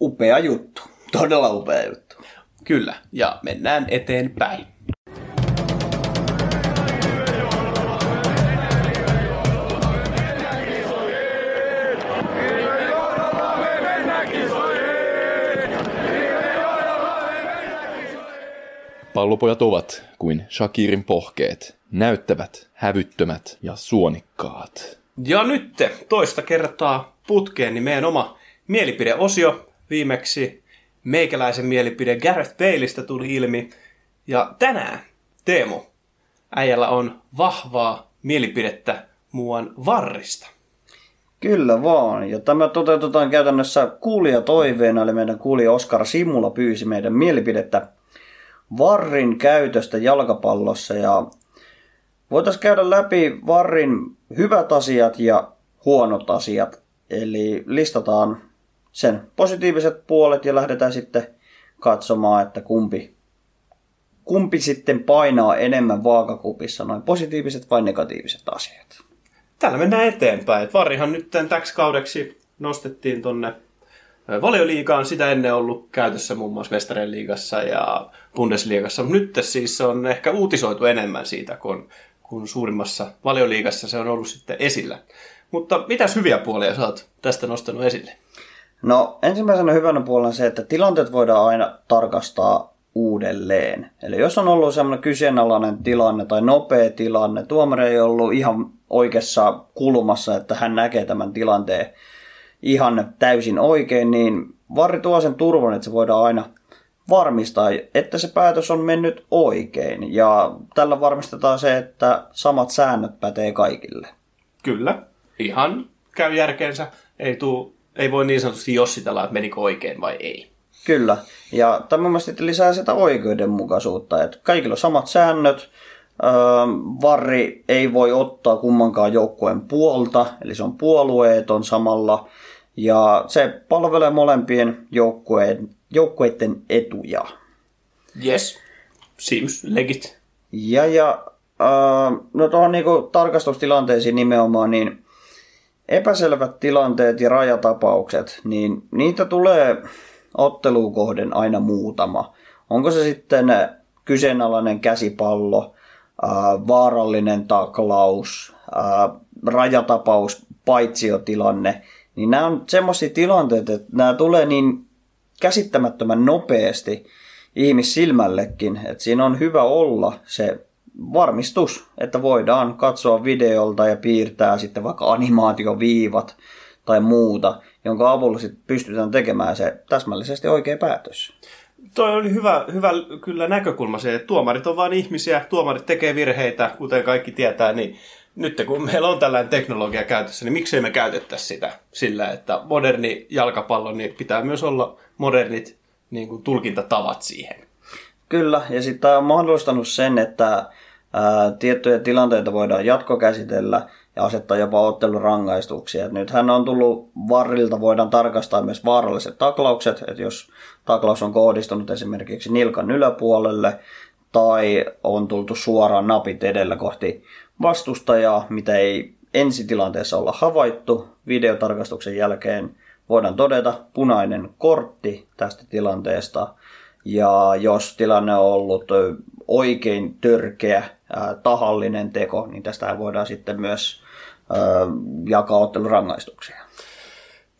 upea juttu. Todella upea juttu. Kyllä, ja mennään eteenpäin. Pallopojat ovat kuin Shakirin pohkeet näyttävät, hävyttömät ja suonikkaat. Ja nyt toista kertaa putkeen, niin meidän oma mielipideosio viimeksi meikäläisen mielipide Gareth Baleista tuli ilmi. Ja tänään Teemu, äijällä on vahvaa mielipidettä muuan varrista. Kyllä vaan, ja tämä toteutetaan käytännössä kuulija toiveena, eli meidän kuulija Oskar Simula pyysi meidän mielipidettä varrin käytöstä jalkapallossa, ja voitaisiin käydä läpi varrin hyvät asiat ja huonot asiat, eli listataan sen positiiviset puolet ja lähdetään sitten katsomaan, että kumpi, kumpi sitten painaa enemmän vaakakupissa, noin positiiviset vai negatiiviset asiat. Täällä mennään eteenpäin. Et Varihan nyt täksi kaudeksi nostettiin tonne valioliigaan. Sitä ennen ollut käytössä muun muassa Westereen liigassa ja Bundesliigassa. Nyt siis on ehkä uutisoitu enemmän siitä, kun, kun suurimmassa valioliigassa se on ollut sitten esillä. Mutta mitäs hyviä puolia sä oot tästä nostanut esille? No ensimmäisenä hyvänä puolella on se, että tilanteet voidaan aina tarkastaa uudelleen. Eli jos on ollut semmoinen kyseenalainen tilanne tai nopea tilanne, tuomari ei ollut ihan oikeassa kulmassa, että hän näkee tämän tilanteen ihan täysin oikein, niin varri tuo sen turvan, että se voidaan aina varmistaa, että se päätös on mennyt oikein. Ja tällä varmistetaan se, että samat säännöt pätee kaikille. Kyllä, ihan käy järkeensä. Ei, tuu, ei voi niin sanotusti jossitella, että menikö oikein vai ei. Kyllä, ja tämä mielestäni lisää sitä oikeudenmukaisuutta, että kaikilla on samat säännöt, öö, varri ei voi ottaa kummankaan joukkueen puolta, eli se on puolueeton samalla, ja se palvelee molempien joukkueen, joukkueiden etuja. Yes, seems legit. Ja, ja öö, no tuohon niinku tarkastustilanteisiin nimenomaan, niin epäselvät tilanteet ja rajatapaukset, niin niitä tulee otteluun kohden aina muutama. Onko se sitten kyseenalainen käsipallo, vaarallinen taklaus, rajatapaus, paitsiotilanne, niin nämä on semmoisia tilanteita, että nämä tulee niin käsittämättömän nopeasti ihmissilmällekin, että siinä on hyvä olla se varmistus, että voidaan katsoa videolta ja piirtää sitten vaikka animaatioviivat tai muuta, jonka avulla sitten pystytään tekemään se täsmällisesti oikea päätös. Toi oli hyvä, hyvä kyllä näkökulma se, että tuomarit on vain ihmisiä, tuomarit tekee virheitä, kuten kaikki tietää, niin nyt kun meillä on tällainen teknologia käytössä, niin miksei me käytettäisi sitä sillä, että moderni jalkapallo, niin pitää myös olla modernit niin kuin, tulkintatavat siihen. Kyllä, ja sitten tämä on mahdollistanut sen, että ää, tiettyjä tilanteita voidaan jatkokäsitellä ja asettaa jopa ottelurangaistuksia. Et nythän on tullut varrilta, voidaan tarkastaa myös vaaralliset taklaukset, että jos taklaus on kohdistunut esimerkiksi nilkan yläpuolelle tai on tultu suoraan napit edellä kohti vastustajaa, mitä ei ensitilanteessa olla havaittu, videotarkastuksen jälkeen voidaan todeta punainen kortti tästä tilanteesta. Ja jos tilanne on ollut oikein törkeä, tahallinen teko, niin tästä voidaan sitten myös jakaa ottelurangaistuksia.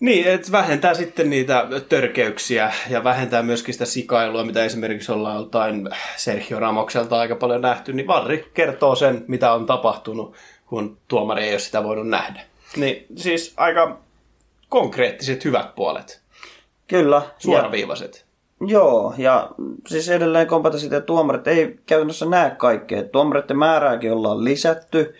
Niin, että vähentää sitten niitä törkeyksiä ja vähentää myöskin sitä sikailua, mitä esimerkiksi ollaan joltain Sergio Ramokselta aika paljon nähty, niin Varri kertoo sen, mitä on tapahtunut, kun tuomari ei ole sitä voinut nähdä. Niin siis aika konkreettiset hyvät puolet. Kyllä. Suoraviivaiset. Ja, joo, ja siis edelleen kompata sitä, että tuomarit ei käytännössä näe kaikkea. Tuomareiden määrääkin ollaan lisätty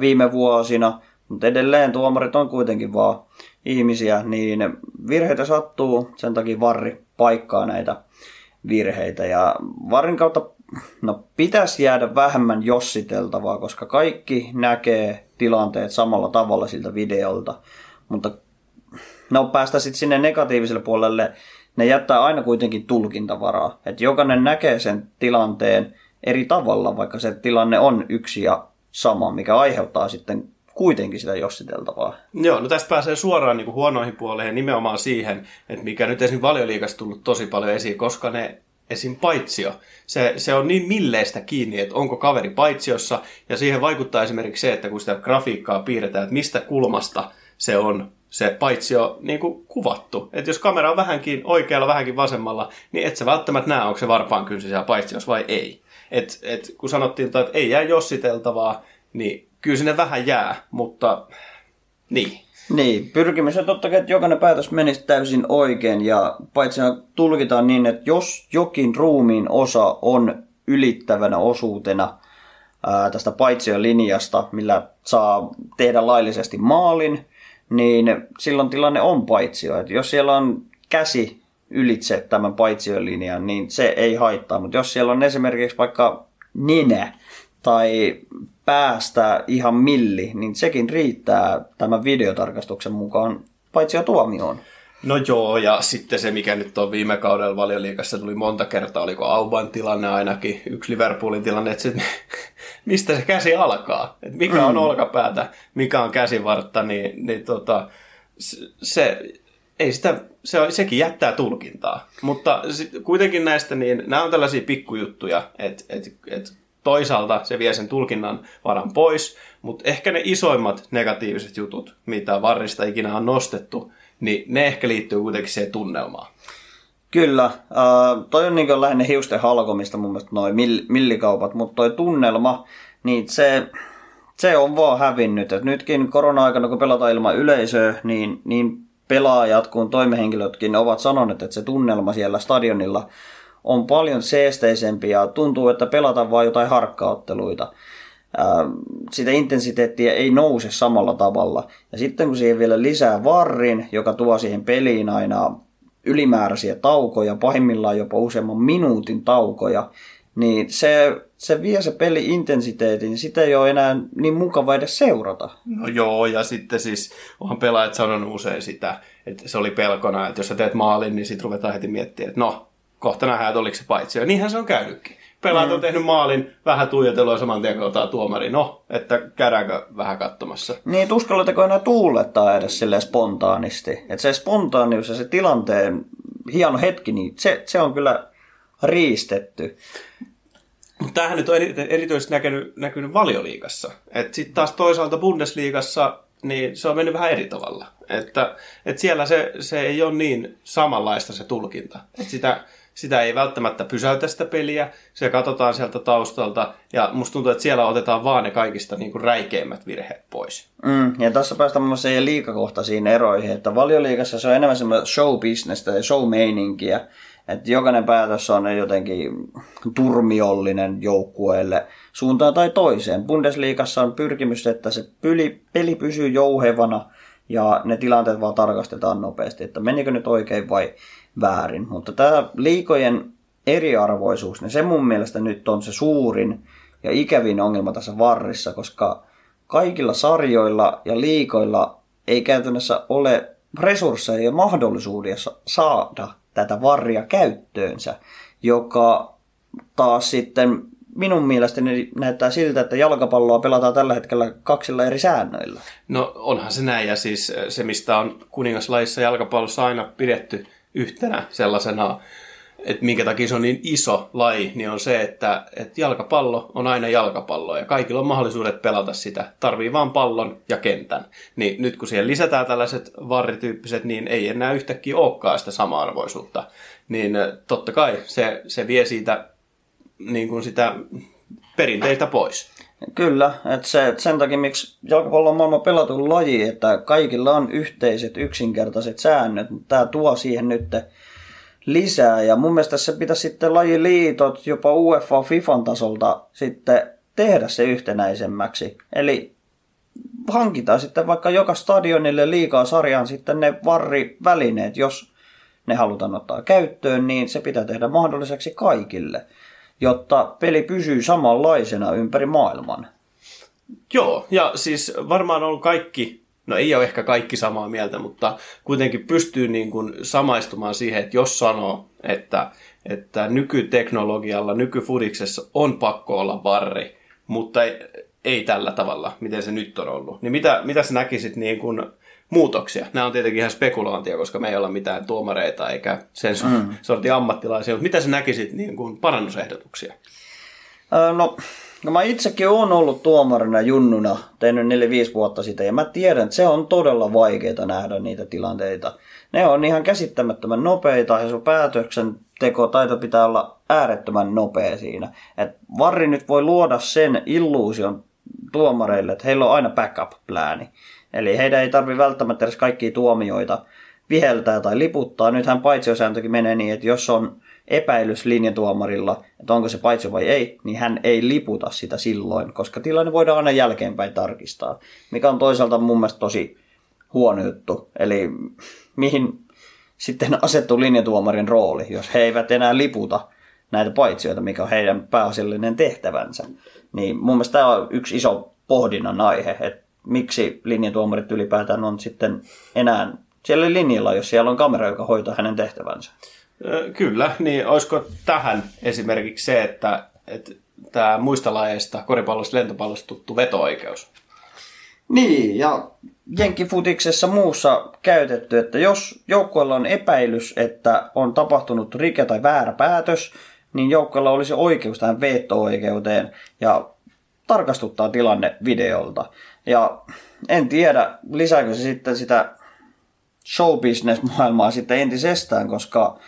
viime vuosina, mutta edelleen tuomarit on kuitenkin vaan ihmisiä, niin virheitä sattuu, sen takia varri paikkaa näitä virheitä. Ja varrin kautta no, pitäisi jäädä vähemmän jossiteltavaa, koska kaikki näkee tilanteet samalla tavalla siltä videolta. Mutta no päästä sitten sinne negatiiviselle puolelle, ne jättää aina kuitenkin tulkintavaraa. Että jokainen näkee sen tilanteen eri tavalla, vaikka se tilanne on yksi ja sama, mikä aiheuttaa sitten kuitenkin sitä jossiteltavaa. Joo, no tästä pääsee suoraan niin kuin huonoihin puoleen nimenomaan siihen, että mikä nyt esim. valioliikassa tullut tosi paljon esiin, koska ne esim. paitsio, se, se on niin milleistä kiinni, että onko kaveri paitsiossa, ja siihen vaikuttaa esimerkiksi se, että kun sitä grafiikkaa piirretään, että mistä kulmasta se on se paitsi jo niin kuin kuvattu. Että jos kamera on vähänkin oikealla, vähänkin vasemmalla, niin et sä välttämättä näe, onko se varpaan kynsi siellä paitsiossa vai ei. Et, et, kun sanottiin, että ei jää jossiteltavaa, niin kyllä sinne vähän jää, mutta niin. Niin, pyrkimys on totta kai, että jokainen päätös menisi täysin oikein ja paitsi tulkitaan niin, että jos jokin ruumiin osa on ylittävänä osuutena ää, tästä paitsiolinjasta, millä saa tehdä laillisesti maalin, niin silloin tilanne on paitsio. Että jos siellä on käsi ylitse tämän paitsiolinjan, niin se ei haittaa. Mutta jos siellä on esimerkiksi vaikka nenä tai päästä ihan milli, niin sekin riittää tämän videotarkastuksen mukaan paitsi jo tuomioon. No joo, ja sitten se, mikä nyt on viime kaudella valioliikassa tuli monta kertaa, oliko Auban tilanne ainakin, yksi Liverpoolin tilanne, että se, mistä se käsi alkaa, että mikä on mm. olkapäätä, mikä on käsivartta, niin, niin tota, se, ei sitä, se, sekin jättää tulkintaa. Mutta sit, kuitenkin näistä, niin nämä on tällaisia pikkujuttuja, että et, et toisaalta se vie sen tulkinnan varan pois, mutta ehkä ne isoimmat negatiiviset jutut, mitä varrista ikinä on nostettu, niin ne ehkä liittyy kuitenkin siihen tunnelmaan. Kyllä, äh, toi on niin lähinnä hiusten halkomista mun mielestä noin mill- millikaupat, mutta toi tunnelma, niin se, se on vaan hävinnyt. Et nytkin korona-aikana, kun pelataan ilman yleisöä, niin, niin pelaajat kuin toimehenkilötkin ovat sanoneet, että se tunnelma siellä stadionilla on paljon seesteisempi ja tuntuu, että pelataan vain jotain harkkaotteluita. Sitä intensiteettiä ei nouse samalla tavalla. Ja sitten kun siihen vielä lisää varrin, joka tuo siihen peliin aina ylimääräisiä taukoja, pahimmillaan jopa useamman minuutin taukoja, niin se, se vie se peli intensiteetin, sitä ei ole enää niin mukava edes seurata. No joo, ja sitten siis onhan pelaajat sanonut usein sitä, että se oli pelkona, että jos sä teet maalin, niin sitten ruvetaan heti miettimään, että no, kohta nähdään, että oliko se paitsi. Ja niinhän se on käynytkin. Pelaat mm. on tehnyt maalin, vähän tuijotelua saman tien kun tuomari. No, että käydäänkö vähän katsomassa. Niin, uskallatako enää tuulettaa edes sille spontaanisti. Että se spontaanius ja se tilanteen hieno hetki, niin se, se on kyllä riistetty. Mutta tämähän nyt on erityisesti näkynyt, näkynyt valioliigassa. Sitten taas toisaalta Bundesliigassa niin se on mennyt vähän eri tavalla. Että, että siellä se, se ei ole niin samanlaista se tulkinta. Että sitä, sitä ei välttämättä pysäytä sitä peliä, se katsotaan sieltä taustalta, ja musta tuntuu, että siellä otetaan vaan ne kaikista niin kuin räikeimmät virheet pois. Mm, ja tässä päästään mun mielestä liikakohtaisiin eroihin, että valioliikassa se on enemmän semmoista show business ja show meininkiä, että jokainen päätös on jotenkin turmiollinen joukkueelle suuntaan tai toiseen. Bundesliigassa on pyrkimys, että se peli, peli pysyy jouhevana ja ne tilanteet vaan tarkastetaan nopeasti, että menikö nyt oikein vai väärin. Mutta tämä liikojen eriarvoisuus, niin se mun mielestä nyt on se suurin ja ikävin ongelma tässä varrissa, koska kaikilla sarjoilla ja liikoilla ei käytännössä ole resursseja ja mahdollisuuden saada tätä varria käyttöönsä, joka taas sitten minun mielestäni näyttää siltä, että jalkapalloa pelataan tällä hetkellä kaksilla eri säännöillä. No onhan se näin, ja siis se, mistä on kuningaslaissa jalkapallossa aina pidetty yhtenä sellaisena, että minkä takia se on niin iso laji, niin on se, että, että jalkapallo on aina jalkapallo ja kaikilla on mahdollisuudet pelata sitä. Tarvii vaan pallon ja kentän. Niin nyt kun siihen lisätään tällaiset varrityyppiset, niin ei enää yhtäkkiä olekaan sitä sama-arvoisuutta. Niin totta kai se, se vie siitä niin kuin sitä perinteistä pois. Kyllä, että se, että sen takia miksi jalkapallo on maailman pelatun laji, että kaikilla on yhteiset yksinkertaiset säännöt, mutta tämä tuo siihen nyt lisää. Ja mun mielestä se pitäisi sitten lajiliitot jopa UEFA FIFAn tasolta sitten tehdä se yhtenäisemmäksi. Eli hankitaan sitten vaikka joka stadionille liikaa sarjaan sitten ne varrivälineet, jos ne halutaan ottaa käyttöön, niin se pitää tehdä mahdolliseksi kaikille jotta peli pysyy samanlaisena ympäri maailman. Joo, ja siis varmaan on kaikki, no ei ole ehkä kaikki samaa mieltä, mutta kuitenkin pystyy niin kuin samaistumaan siihen, että jos sanoo, että, että nykyteknologialla, nykyfudiksessa on pakko olla varri, mutta ei, ei tällä tavalla, miten se nyt on ollut. Niin mitä, mitä sä näkisit niin kuin muutoksia. Nämä on tietenkin ihan spekulointia, koska me ei olla mitään tuomareita eikä sen mm. sortin ammattilaisia, mutta mitä sä näkisit niin kuin parannusehdotuksia? No, No mä itsekin oon ollut tuomarina junnuna, tehnyt 4-5 vuotta sitten, ja mä tiedän, että se on todella vaikeaa nähdä niitä tilanteita. Ne on ihan käsittämättömän nopeita, ja sun päätöksenteko taito pitää olla äärettömän nopea siinä. Et Varri nyt voi luoda sen illuusion tuomareille, että heillä on aina backup-plääni. Eli heidän ei tarvi välttämättä edes kaikkia tuomioita viheltää tai liputtaa. Nythän paitsiosääntökin menee niin, että jos on epäilys linjatuomarilla, että onko se paitsi vai ei, niin hän ei liputa sitä silloin, koska tilanne voidaan aina jälkeenpäin tarkistaa, mikä on toisaalta mun mielestä tosi huono juttu. Eli mihin sitten asettuu linjatuomarin rooli, jos he eivät enää liputa näitä paitsioita, mikä on heidän pääasiallinen tehtävänsä. Niin mun mielestä tämä on yksi iso pohdinnan aihe, että miksi linjatuomarit ylipäätään on sitten enää siellä linjalla, jos siellä on kamera, joka hoitaa hänen tehtävänsä. Kyllä, niin olisiko tähän esimerkiksi se, että, että tämä muista lajeista, koripallosta, lentopallosta tuttu veto-oikeus? Niin, ja Jenkkifutiksessa muussa käytetty, että jos joukkueella on epäilys, että on tapahtunut rike tai väärä päätös, niin joukkueella olisi oikeus tähän veto-oikeuteen ja tarkastuttaa tilanne videolta. Ja en tiedä, lisääkö se sitten sitä showbusiness-maailmaa sitten entisestään, koska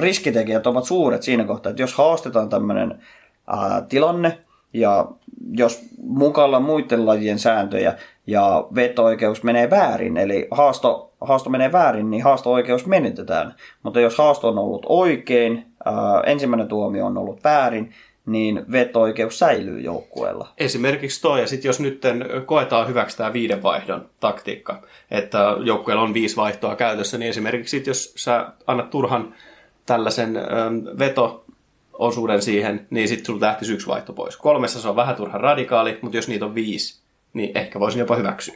riskitekijät ovat suuret siinä kohtaa, että jos haastetaan tämmöinen ää, tilanne ja jos mukalla muiden lajien sääntöjä ja veto-oikeus menee väärin, eli haasto, haasto menee väärin, niin haasto-oikeus menetetään. Mutta jos haasto on ollut oikein, ää, ensimmäinen tuomio on ollut väärin, niin veto-oikeus säilyy joukkueella. Esimerkiksi toi, ja sitten jos nyt koetaan hyväksi tämä viiden vaihdon taktiikka, että joukkueella on viisi vaihtoa käytössä, niin esimerkiksi sit, jos sä annat turhan tällaisen ähm, veto-osuuden siihen, niin sitten sulla lähtisi yksi vaihto pois. Kolmessa se on vähän turhan radikaali, mutta jos niitä on viisi, niin ehkä voisin jopa hyväksyä.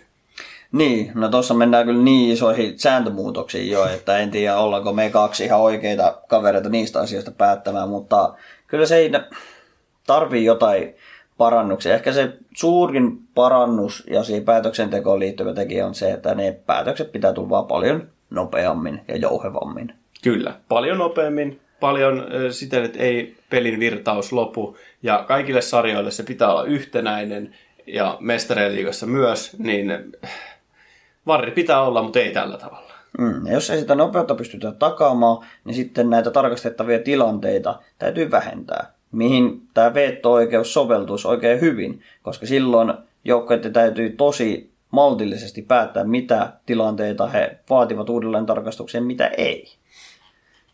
Niin, no tuossa mennään kyllä niin isoihin sääntömuutoksiin jo, että en tiedä ollaanko me kaksi ihan oikeita kavereita niistä asioista päättämään, mutta kyllä se ei tarvii jotain parannuksia. Ehkä se suurin parannus ja siihen päätöksentekoon liittyvä tekijä on se, että ne päätökset pitää tulla paljon nopeammin ja jouhevammin. Kyllä, paljon nopeammin, paljon siten, että ei pelin virtaus lopu. Ja kaikille sarjoille se pitää olla yhtenäinen ja mestareiliigassa myös, niin varri pitää olla, mutta ei tällä tavalla. Mm. Ja jos ei sitä nopeutta pystytä takaamaan, niin sitten näitä tarkastettavia tilanteita täytyy vähentää, mihin tämä veto-oikeus soveltuisi oikein hyvin, koska silloin joukkoiden täytyy tosi maltillisesti päättää, mitä tilanteita he vaativat uudelleen tarkastukseen, mitä ei.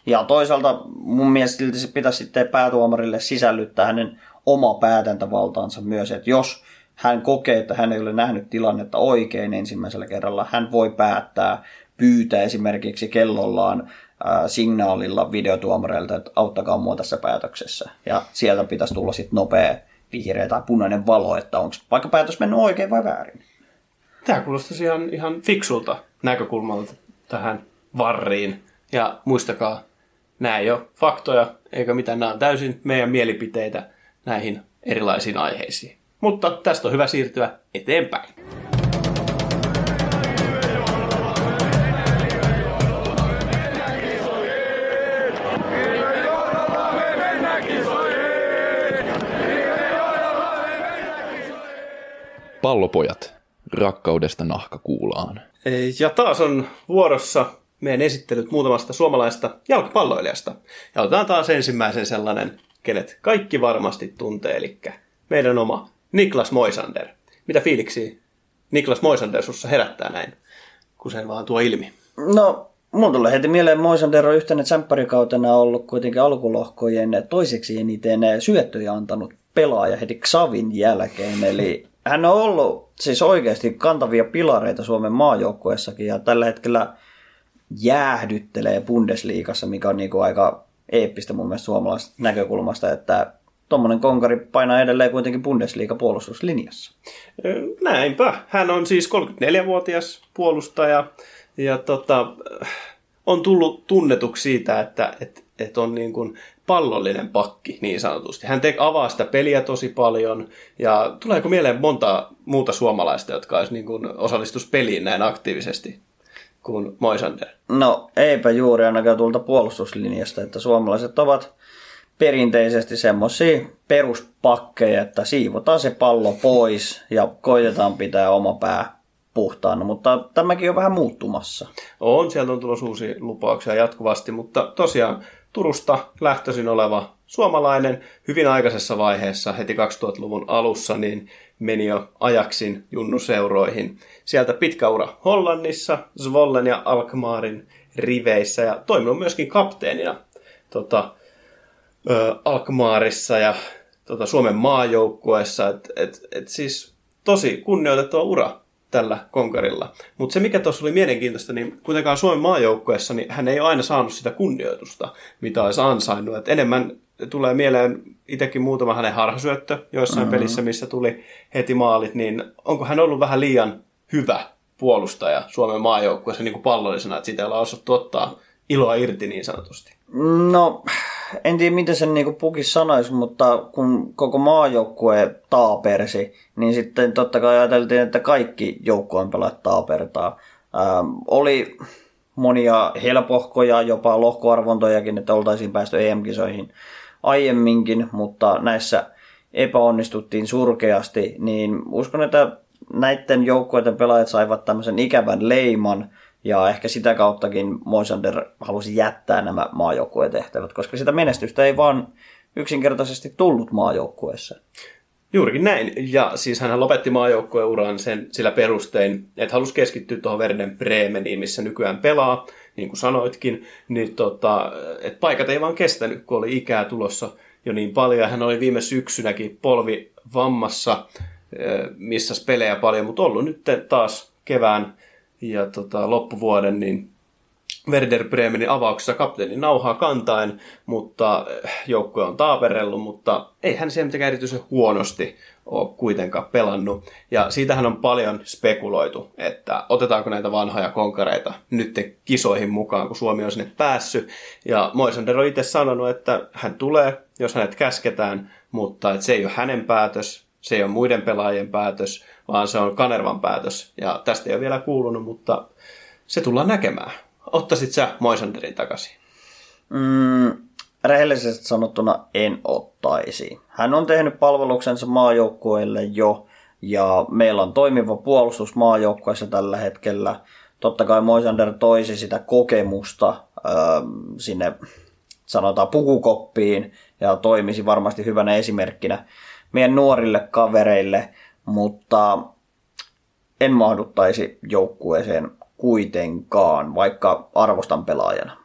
Ja toisaalta mun mielestä se pitäisi sitten päätuomarille sisällyttää hänen oma päätäntävaltaansa myös, että jos hän kokee, että hän ei ole nähnyt tilannetta oikein ensimmäisellä kerralla, hän voi päättää pyytää esimerkiksi kellollaan signaalilla videotuomareilta, että auttakaa mua tässä päätöksessä. Ja sieltä pitäisi tulla sitten nopea vihreä tai punainen valo, että onko vaikka päätös mennyt oikein vai väärin. Tämä kuulostaisi ihan, ihan fiksulta näkökulmalta tähän varriin. Ja muistakaa, nämä ei ole faktoja, eikä mitään, nämä on täysin meidän mielipiteitä näihin erilaisiin aiheisiin. Mutta tästä on hyvä siirtyä eteenpäin. Pallopojat, rakkaudesta nahkakuulaan. Ja taas on vuorossa meidän esittelyt muutamasta suomalaista jalkapalloilijasta. Ja otetaan taas ensimmäisen sellainen, kenet kaikki varmasti tuntee, eli meidän oma Niklas Moisander. Mitä fiiliksi Niklas Moisander sussa herättää näin, kun sen vaan tuo ilmi? No, mun tulee heti mieleen Moisander on yhtenä tsempparikautena ollut kuitenkin alkulohkojen toiseksi eniten syöttöjä antanut pelaaja heti Xavin jälkeen. Eli hän on ollut siis oikeasti kantavia pilareita Suomen maajoukkueessakin ja tällä hetkellä jäähdyttelee Bundesliigassa, mikä on niin kuin aika eeppistä mun mielestä suomalaisesta näkökulmasta, että tuommoinen konkari painaa edelleen kuitenkin Bundesliga puolustuslinjassa. Näinpä. Hän on siis 34-vuotias puolustaja ja tota, on tullut tunnetuksi siitä, että, että, että on niin kuin pallollinen pakki niin sanotusti. Hän tek, avaa sitä peliä tosi paljon ja tuleeko mieleen monta muuta suomalaista, jotka olisi niin kuin osallistus peliin näin aktiivisesti? kuin Moisander? No eipä juuri ainakaan tuolta puolustuslinjasta, että suomalaiset ovat perinteisesti semmoisia peruspakkeja, että siivotaan se pallo pois ja koitetaan pitää oma pää puhtaana, mutta tämäkin on vähän muuttumassa. On, sieltä on tulossa uusia lupauksia jatkuvasti, mutta tosiaan Turusta lähtöisin oleva suomalainen hyvin aikaisessa vaiheessa, heti 2000-luvun alussa, niin meni jo ajaksin junnuseuroihin. Sieltä pitkä ura Hollannissa, Zvollen ja Alkmaarin riveissä ja toiminut myöskin kapteenina tota, ö, Alkmaarissa ja tota, Suomen maajoukkueessa. Et, et, et siis tosi kunnioitettava ura tällä konkarilla. Mutta se, mikä tuossa oli mielenkiintoista, niin kuitenkaan Suomen maajoukkueessa, niin hän ei ole aina saanut sitä kunnioitusta, mitä olisi ansainnut. Et enemmän tulee mieleen itsekin muutama hänen harhasyöttö joissain mm-hmm. pelissä, missä tuli heti maalit, niin onko hän ollut vähän liian hyvä puolustaja Suomen maajoukkueessa niin kuin pallollisena, että siitä ei ole osattu ottaa iloa irti niin sanotusti? No, en tiedä miten sen niin pukis sanoisi, mutta kun koko maajoukkue taapersi, niin sitten totta kai ajateltiin, että kaikki joukkueen pelaajat taapertaa. Ähm, oli monia helpohkoja, jopa lohkoarvontojakin, että oltaisiin päästy EM-kisoihin aiemminkin, mutta näissä epäonnistuttiin surkeasti, niin uskon, että näiden joukkueiden pelaajat saivat tämmöisen ikävän leiman, ja ehkä sitä kauttakin Moisander halusi jättää nämä maajoukkueen tehtävät, koska sitä menestystä ei vaan yksinkertaisesti tullut maajoukkueessa. Juurikin näin. Ja siis hän lopetti maajoukkueen uran sen, sillä perustein, että halusi keskittyä tuohon Verden Bremeniin, missä nykyään pelaa, niin kuin sanoitkin. Niin tota, että paikat ei vaan kestänyt, kun oli ikää tulossa jo niin paljon. Hän oli viime syksynäkin polvi vammassa, eh, missä pelejä paljon, mutta ollut nyt taas kevään ja tota, loppuvuoden niin Werder Bremenin avauksessa kapteeni nauhaa kantaen, mutta eh, joukkue on taaperellut, mutta ei hän siellä mitenkään erityisen huonosti ole kuitenkaan pelannut. Ja siitähän on paljon spekuloitu, että otetaanko näitä vanhoja konkareita nyt kisoihin mukaan, kun Suomi on sinne päässyt. Ja Moisander on itse sanonut, että hän tulee, jos hänet käsketään, mutta että se ei ole hänen päätös, se ei ole muiden pelaajien päätös, vaan se on Kanervan päätös. Ja tästä ei ole vielä kuulunut, mutta se tullaan näkemään. Ottaisit sä Moisanderin takaisin? Mm, rehellisesti sanottuna en ottaisi. Hän on tehnyt palveluksensa maajoukkueille jo, ja meillä on toimiva puolustus maajoukkueessa tällä hetkellä. Totta kai Moisander toisi sitä kokemusta äh, sinne sanotaan pukukoppiin ja toimisi varmasti hyvänä esimerkkinä meidän nuorille kavereille, mutta en mahduttaisi joukkueeseen kuitenkaan, vaikka arvostan pelaajana.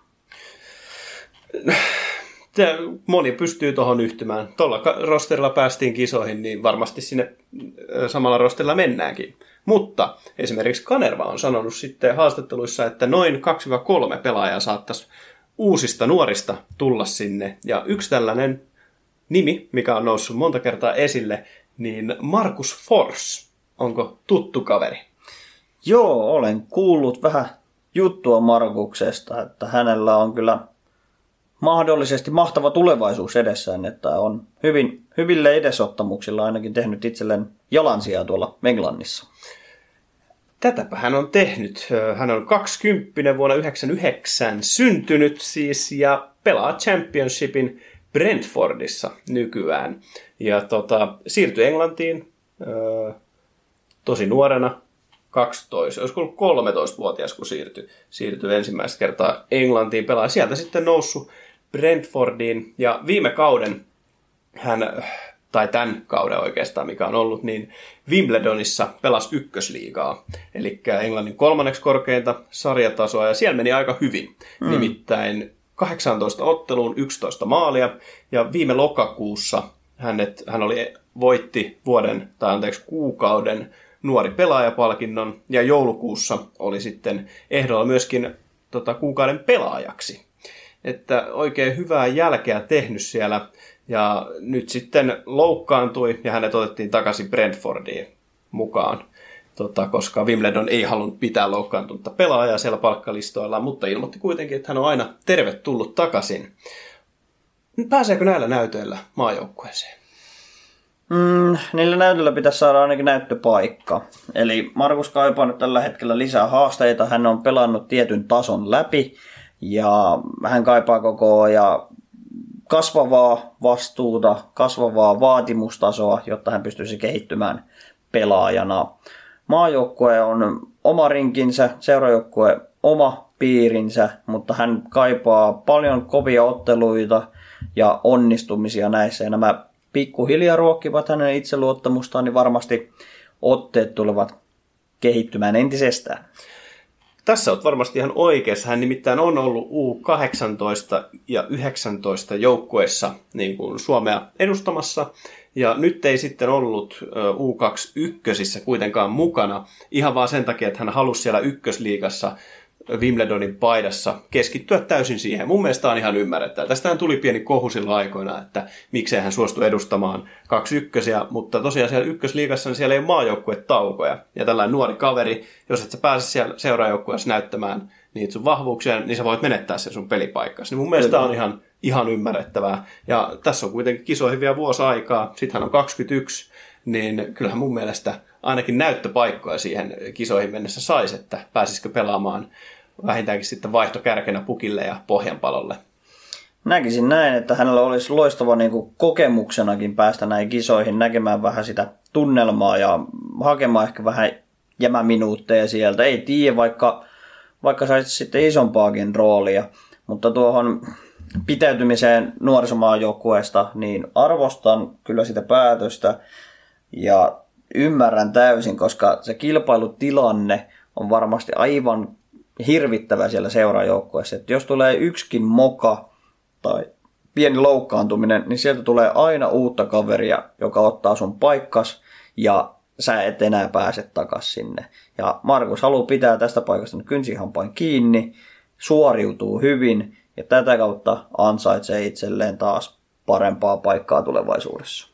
Moni pystyy tuohon yhtymään. Tuolla rosterilla päästiin kisoihin, niin varmasti sinne samalla rosterilla mennäänkin. Mutta esimerkiksi Kanerva on sanonut sitten haastatteluissa, että noin 2-3 pelaajaa saattaisi uusista nuorista tulla sinne. Ja yksi tällainen nimi, mikä on noussut monta kertaa esille, niin Markus Fors. Onko tuttu kaveri? Joo, olen kuullut vähän juttua Markuksesta, että hänellä on kyllä mahdollisesti mahtava tulevaisuus edessään, että on hyvin, hyvillä edesottamuksilla ainakin tehnyt itselleen jalansijaa tuolla Englannissa. Tätäpä hän on tehnyt. Hän on 20 vuonna 1999 syntynyt siis ja pelaa Championshipin Brentfordissa nykyään. Ja tota, siirtyi Englantiin ö, tosi nuorena, 12, olisiko ollut 13-vuotias, kun siirtyi, siirtyi ensimmäistä kertaa Englantiin pelaa. Sieltä sitten noussut Brentfordiin ja viime kauden hän, tai tämän kauden oikeastaan, mikä on ollut, niin Wimbledonissa pelasi ykkösliigaa, eli Englannin kolmanneksi korkeinta sarjatasoa, ja siellä meni aika hyvin. Mm. Nimittäin 18 otteluun 11 maalia, ja viime lokakuussa hänet, hän oli, voitti vuoden, tai anteeksi kuukauden nuori pelaajapalkinnon, ja joulukuussa oli sitten ehdolla myöskin tota, kuukauden pelaajaksi. Että oikein hyvää jälkeä tehnyt siellä, ja nyt sitten loukkaantui, ja hänet otettiin takaisin Brentfordiin mukaan tota, koska Wimbledon ei halunnut pitää loukkaantunutta pelaajaa siellä palkkalistoilla, mutta ilmoitti kuitenkin, että hän on aina tervetullut takaisin. Pääseekö näillä näytöillä maajoukkueeseen? Mm, niillä näytöillä pitäisi saada ainakin näyttöpaikka. Eli Markus kaipaa nyt tällä hetkellä lisää haasteita. Hän on pelannut tietyn tason läpi ja hän kaipaa koko ja kasvavaa vastuuta, kasvavaa vaatimustasoa, jotta hän pystyisi kehittymään pelaajana. Maajoukkue on oma rinkinsä, seurajoukkue oma piirinsä, mutta hän kaipaa paljon kovia otteluita ja onnistumisia näissä. Ja nämä pikkuhiljaa ruokkivat hänen itseluottamustaan, niin varmasti otteet tulevat kehittymään entisestään. Tässä olet varmasti ihan oikeassa. Hän nimittäin on ollut U18 ja 19 joukkueessa niin kuin Suomea edustamassa. Ja nyt ei sitten ollut U21 kuitenkaan mukana, ihan vaan sen takia, että hän halusi siellä ykkösliigassa Wimbledonin paidassa keskittyä täysin siihen. Mun mielestä on ihan ymmärrettävää. Tästähän tuli pieni kohu sillä aikoina, että miksei hän suostu edustamaan kaksi ykkösiä, mutta tosiaan siellä ykkösliigassa niin siellä ei ole taukoja. Ja tällainen nuori kaveri, jos et sä pääse siellä seuraajoukkueessa näyttämään niitä sun vahvuuksia, niin sä voit menettää sen sun pelipaikkasi. Niin mun mielestä on ihan, ihan ymmärrettävää. Ja tässä on kuitenkin kisoihin vielä vuosi aikaa. Sitten hän on 21, niin kyllähän mun mielestä ainakin näyttöpaikkoja siihen kisoihin mennessä saisi, että pääsisikö pelaamaan vähintäänkin sitten vaihtokärkenä pukille ja pohjanpalolle. Näkisin näin, että hänellä olisi loistava niin kuin kokemuksenakin päästä näihin kisoihin näkemään vähän sitä tunnelmaa ja hakemaan ehkä vähän jämäminuutteja sieltä. Ei tiedä, vaikka, vaikka saisi sitten isompaakin roolia, mutta tuohon pitäytymiseen nuorisomaajoukkueesta, niin arvostan kyllä sitä päätöstä ja ymmärrän täysin, koska se kilpailutilanne on varmasti aivan hirvittävä siellä seurajoukkueessa. Että jos tulee yksikin moka tai pieni loukkaantuminen, niin sieltä tulee aina uutta kaveria, joka ottaa sun paikkas ja sä et enää pääse takaisin sinne. Ja Markus haluaa pitää tästä paikasta kynsihampain kiinni, suoriutuu hyvin ja tätä kautta ansaitsee itselleen taas parempaa paikkaa tulevaisuudessa.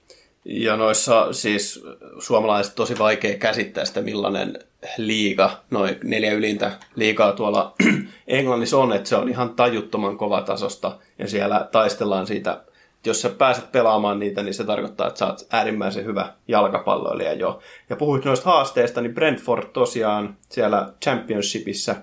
Ja noissa siis suomalaiset tosi vaikea käsittää sitä, millainen liiga, noin neljä ylintä liigaa tuolla Englannissa on, että se on ihan tajuttoman kova tasosta ja siellä taistellaan siitä, jos sä pääset pelaamaan niitä, niin se tarkoittaa, että sä oot äärimmäisen hyvä jalkapalloilija jo. Ja puhuit noista haasteista, niin Brentford tosiaan siellä Championshipissa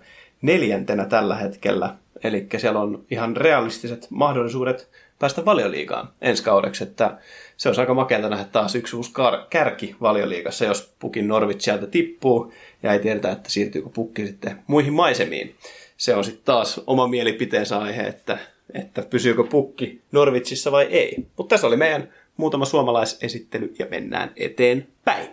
neljäntenä tällä hetkellä, eli siellä on ihan realistiset mahdollisuudet päästä valioliigaan ensi kaudeksi, että se olisi aika makeata nähdä taas yksi uusi kar- kärki valioliigassa, jos pukin Norvit sieltä tippuu ja ei tiedetä, että siirtyykö pukki sitten muihin maisemiin. Se on sitten taas oma mielipiteensä aihe, että, että pysyykö pukki Norvitsissa vai ei. Mutta tässä oli meidän muutama suomalaisesittely ja mennään eteenpäin.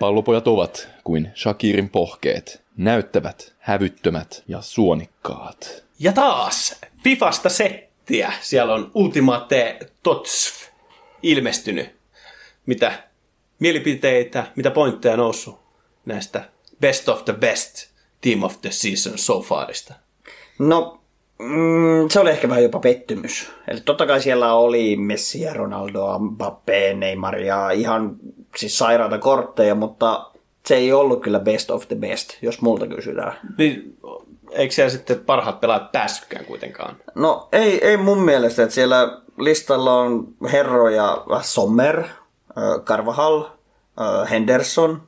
Pallopojat ovat kuin Shakirin pohkeet, näyttävät, hävyttömät ja suonikkaat. Ja taas Fifasta settiä. Siellä on Ultimate Tots ilmestynyt. Mitä mielipiteitä, mitä pointteja noussut näistä Best of the Best Team of the Season so farista? No, Mm, se oli ehkä vähän jopa pettymys. Eli totta kai siellä oli Messi ja Ronaldoa, Mbappé, Neymar ja ihan siis sairaita kortteja, mutta se ei ollut kyllä best of the best, jos multa kysytään. Niin, eikö siellä sitten parhaat pelaajat päässytkään kuitenkaan? No ei, ei mun mielestä, että siellä listalla on herroja Sommer, Carvajal, Henderson,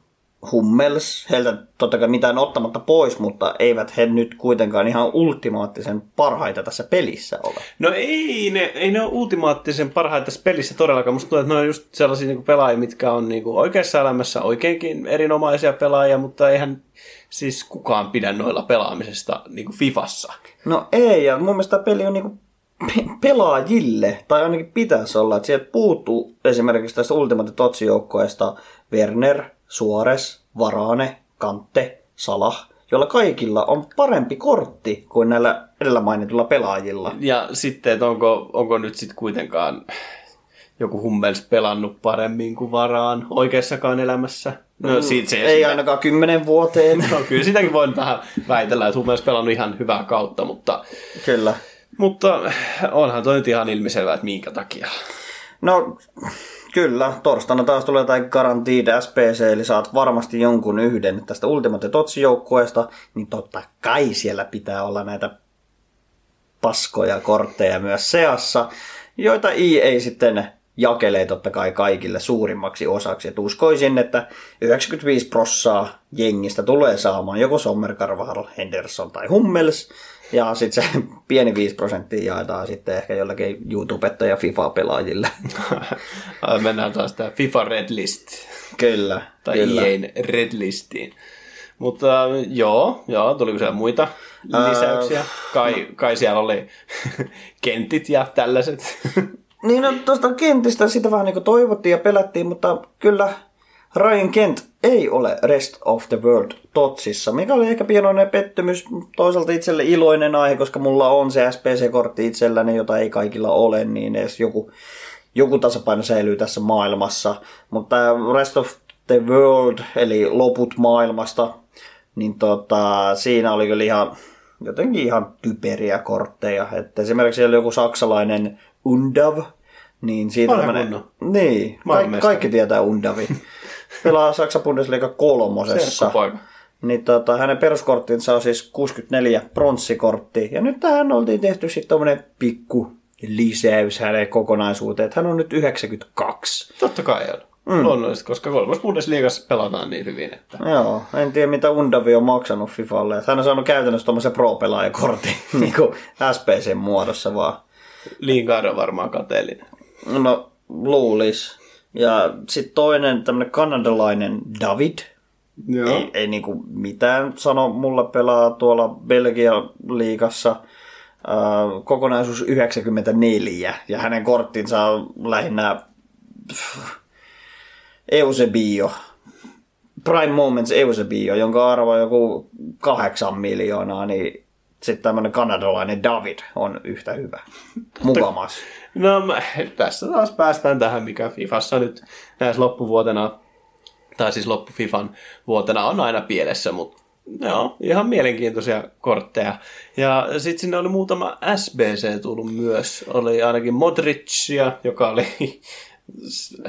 Hummels, heiltä totta kai mitään ottamatta pois, mutta eivät he nyt kuitenkaan ihan ultimaattisen parhaita tässä pelissä ole. No ei ne, ei ne ole ultimaattisen parhaita tässä pelissä todellakaan. Musta tuntuu, että ne on just sellaisia niin pelaajia, mitkä on niin kuin oikeassa elämässä oikeinkin erinomaisia pelaajia, mutta eihän siis kukaan pidä noilla pelaamisesta niin kuin Fifassa. No ei, ja mun mielestä peli on niin kuin pelaajille, tai ainakin pitäisi olla, että sieltä puuttuu esimerkiksi tästä Ultimate Totsi-joukkoesta Werner, Suores, Varane, Kante, Salah, joilla kaikilla on parempi kortti kuin näillä edellä mainituilla pelaajilla. Ja sitten, että onko, onko nyt sitten kuitenkaan joku Hummels pelannut paremmin kuin Varaan oikeassakaan elämässä? No, mm, siitä se ei sitä... ainakaan kymmenen vuoteen. no, kyllä sitäkin voin vähän väitellä, että Hummels pelannut ihan hyvää kautta, mutta... Kyllä. Mutta onhan toi nyt ihan ilmiselvää, että minkä takia. No, Kyllä, torstaina taas tulee jotain Guaranteed SPC, eli saat varmasti jonkun yhden tästä Ultimate Totsi-joukkueesta, niin totta kai siellä pitää olla näitä paskoja kortteja myös seassa, joita ei sitten jakelee totta kai kaikille suurimmaksi osaksi. Et uskoisin, että 95 prossaa jengistä tulee saamaan joko Sommer, Carvajal, Henderson tai Hummels. Ja sitten se pieni 5 prosenttia jaetaan sitten ehkä jollakin YouTubetta ja FIFA-pelaajille. Mennään taas tämä FIFA Red List. kyllä, Tai kyllä. EAN Red Listiin. Mutta joo, joo, tuliko siellä muita lisäyksiä? Kai, kai siellä oli kentit ja tällaiset. Niin no tuosta kentistä sitä vähän niin toivottiin ja pelättiin, mutta kyllä Ryan Kent ei ole Rest of the World totsissa, mikä oli ehkä pienoinen pettymys, toisaalta itselle iloinen aihe, koska mulla on se SPC-kortti itselläni, jota ei kaikilla ole, niin edes joku, joku tasapaino säilyy tässä maailmassa. Mutta Rest of the World, eli loput maailmasta, niin tota, siinä oli kyllä ihan, jotenkin ihan typeriä kortteja. Että esimerkiksi siellä oli joku saksalainen Undav, niin siitä Vanha tämmönen-. Niin, ka- kaikki tietää Undavi. Pelaa Saksa Bundesliga kolmosessa. Niin tota, hänen peruskorttinsa on siis 64 pronssikortti. Ja nyt tähän oltiin tehty sitten tommonen pikku lisäys hänen kokonaisuuteen. Että hän on nyt 92. Totta kai on. Mm. Luonnollisesti, koska kolmas Bundesliigassa pelataan niin hyvin, että Joo, en tiedä mitä Undavi on maksanut Fifalle. Hän on saanut käytännössä tommosen pro-pelaajakortin niin kuin SPCn muodossa vaan. Lingard on varmaan kateellinen. No, luulis. Ja sitten toinen tämmönen kanadalainen David. Joo. Ei, ei niinku mitään sano, mulla pelaa tuolla Belgian liigassa äh, kokonaisuus 94 ja hänen korttinsa on lähinnä pff, Eusebio. Prime Moments Eusebio, jonka arvo on joku kahdeksan miljoonaa, niin sitten tämmöinen kanadalainen David on yhtä hyvä. Mukamas. No tässä taas päästään tähän, mikä Fifassa nyt näissä loppuvuotena, tai siis loppu Fifan vuotena on aina pielessä, mutta joo, ihan mielenkiintoisia kortteja. Ja sitten sinne oli muutama SBC tullut myös. Oli ainakin Modricia, joka oli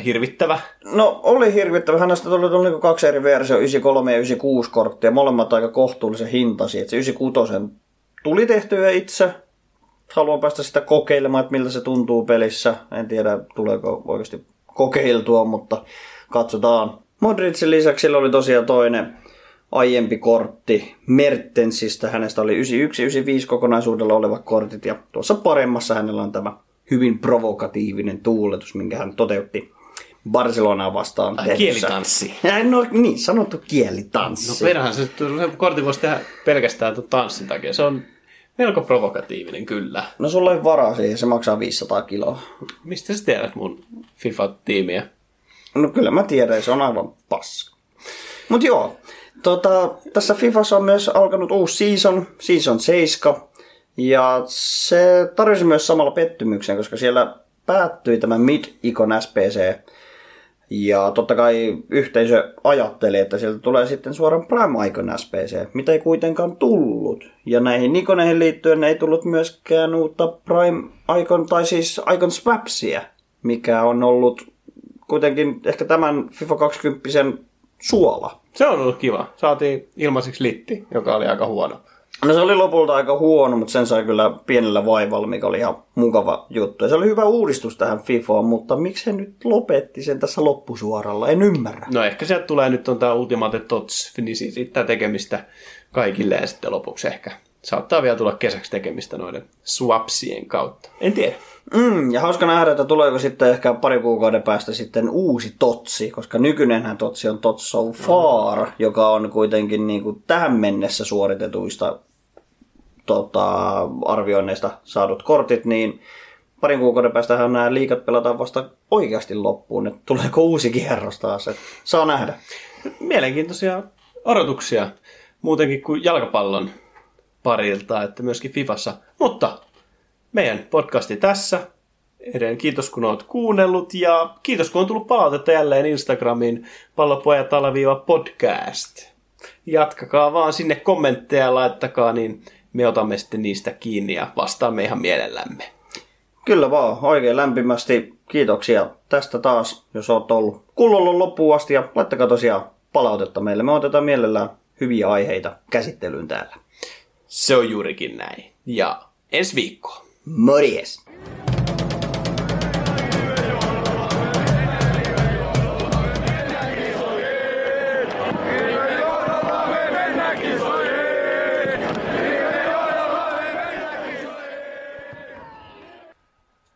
hirvittävä. No oli hirvittävä. Hänestä tuli tullut niinku kaksi eri versiota, 93 ja 96 korttia. Molemmat aika kohtuullisen hintasi. Et se 96 tuli tehtyä itse. Haluan päästä sitä kokeilemaan, että miltä se tuntuu pelissä. En tiedä, tuleeko oikeasti kokeiltua, mutta katsotaan. Modricin lisäksi sillä oli tosiaan toinen aiempi kortti Mertensistä. Hänestä oli 91-95 kokonaisuudella olevat kortit ja tuossa paremmassa hänellä on tämä hyvin provokatiivinen tuuletus, minkä hän toteutti Barcelonaa vastaan. Ai, kielitanssi. No niin, sanottu kielitanssi. No perhän se, se kortti voisi tehdä pelkästään tuon tanssin takia. Se on melko provokatiivinen kyllä. No sulla ei varaa siihen, se maksaa 500 kiloa. Mistä sä tiedät mun FIFA-tiimiä? No kyllä mä tiedän, se on aivan paska. Mut joo, tota, tässä Fifassa on myös alkanut uusi season, season 7. Ja se tarjosi myös samalla pettymyksen, koska siellä päättyi tämä Mid-Icon SPC. Ja totta kai yhteisö ajatteli, että sieltä tulee sitten suoraan Prime Icon SPC, mitä ei kuitenkaan tullut. Ja näihin Nikoneihin liittyen ei tullut myöskään uutta Prime Icon, tai siis Icon Swapsia, mikä on ollut kuitenkin ehkä tämän FIFA 20 suola. Se on ollut kiva. Saatiin ilmaiseksi litti, joka oli aika huono. No se oli lopulta aika huono, mutta sen sai kyllä pienellä vaivalla, mikä oli ihan mukava juttu. Ja se oli hyvä uudistus tähän FIFAan, mutta miksi se nyt lopetti sen tässä loppusuoralla? En ymmärrä. No ehkä sieltä tulee nyt on tämä Ultimate Tots, niin siitä tekemistä kaikille ja sitten lopuksi ehkä saattaa vielä tulla kesäksi tekemistä noiden swapsien kautta. En tiedä. Mm, ja hauska nähdä, että tuleeko sitten ehkä pari kuukauden päästä sitten uusi Totsi, koska nykynenhän Totsi on Tots So Far, joka on kuitenkin niin kuin tähän mennessä suoritetuista tota, arvioinneista saadut kortit, niin parin kuukauden päästä nämä liikat pelataan vasta oikeasti loppuun, että tuleeko uusi kierros taas, että saa nähdä. Mielenkiintoisia odotuksia muutenkin kuin jalkapallon parilta, että myöskin Fifassa. Mutta meidän podcasti tässä. Edelleen kiitos kun olet kuunnellut ja kiitos kun on tullut palautetta jälleen Instagramiin pallopojat alaviiva podcast. Jatkakaa vaan sinne kommentteja laittakaa, niin me otamme sitten niistä kiinni ja vastaamme ihan mielellämme. Kyllä vaan, oikein lämpimästi kiitoksia tästä taas, jos oot ollut kuulolla loppuun asti ja laittakaa tosiaan palautetta meille. Me otetaan mielellään hyviä aiheita käsittelyyn täällä. Se on juurikin näin. Ja ensi viikkoon. Morjes!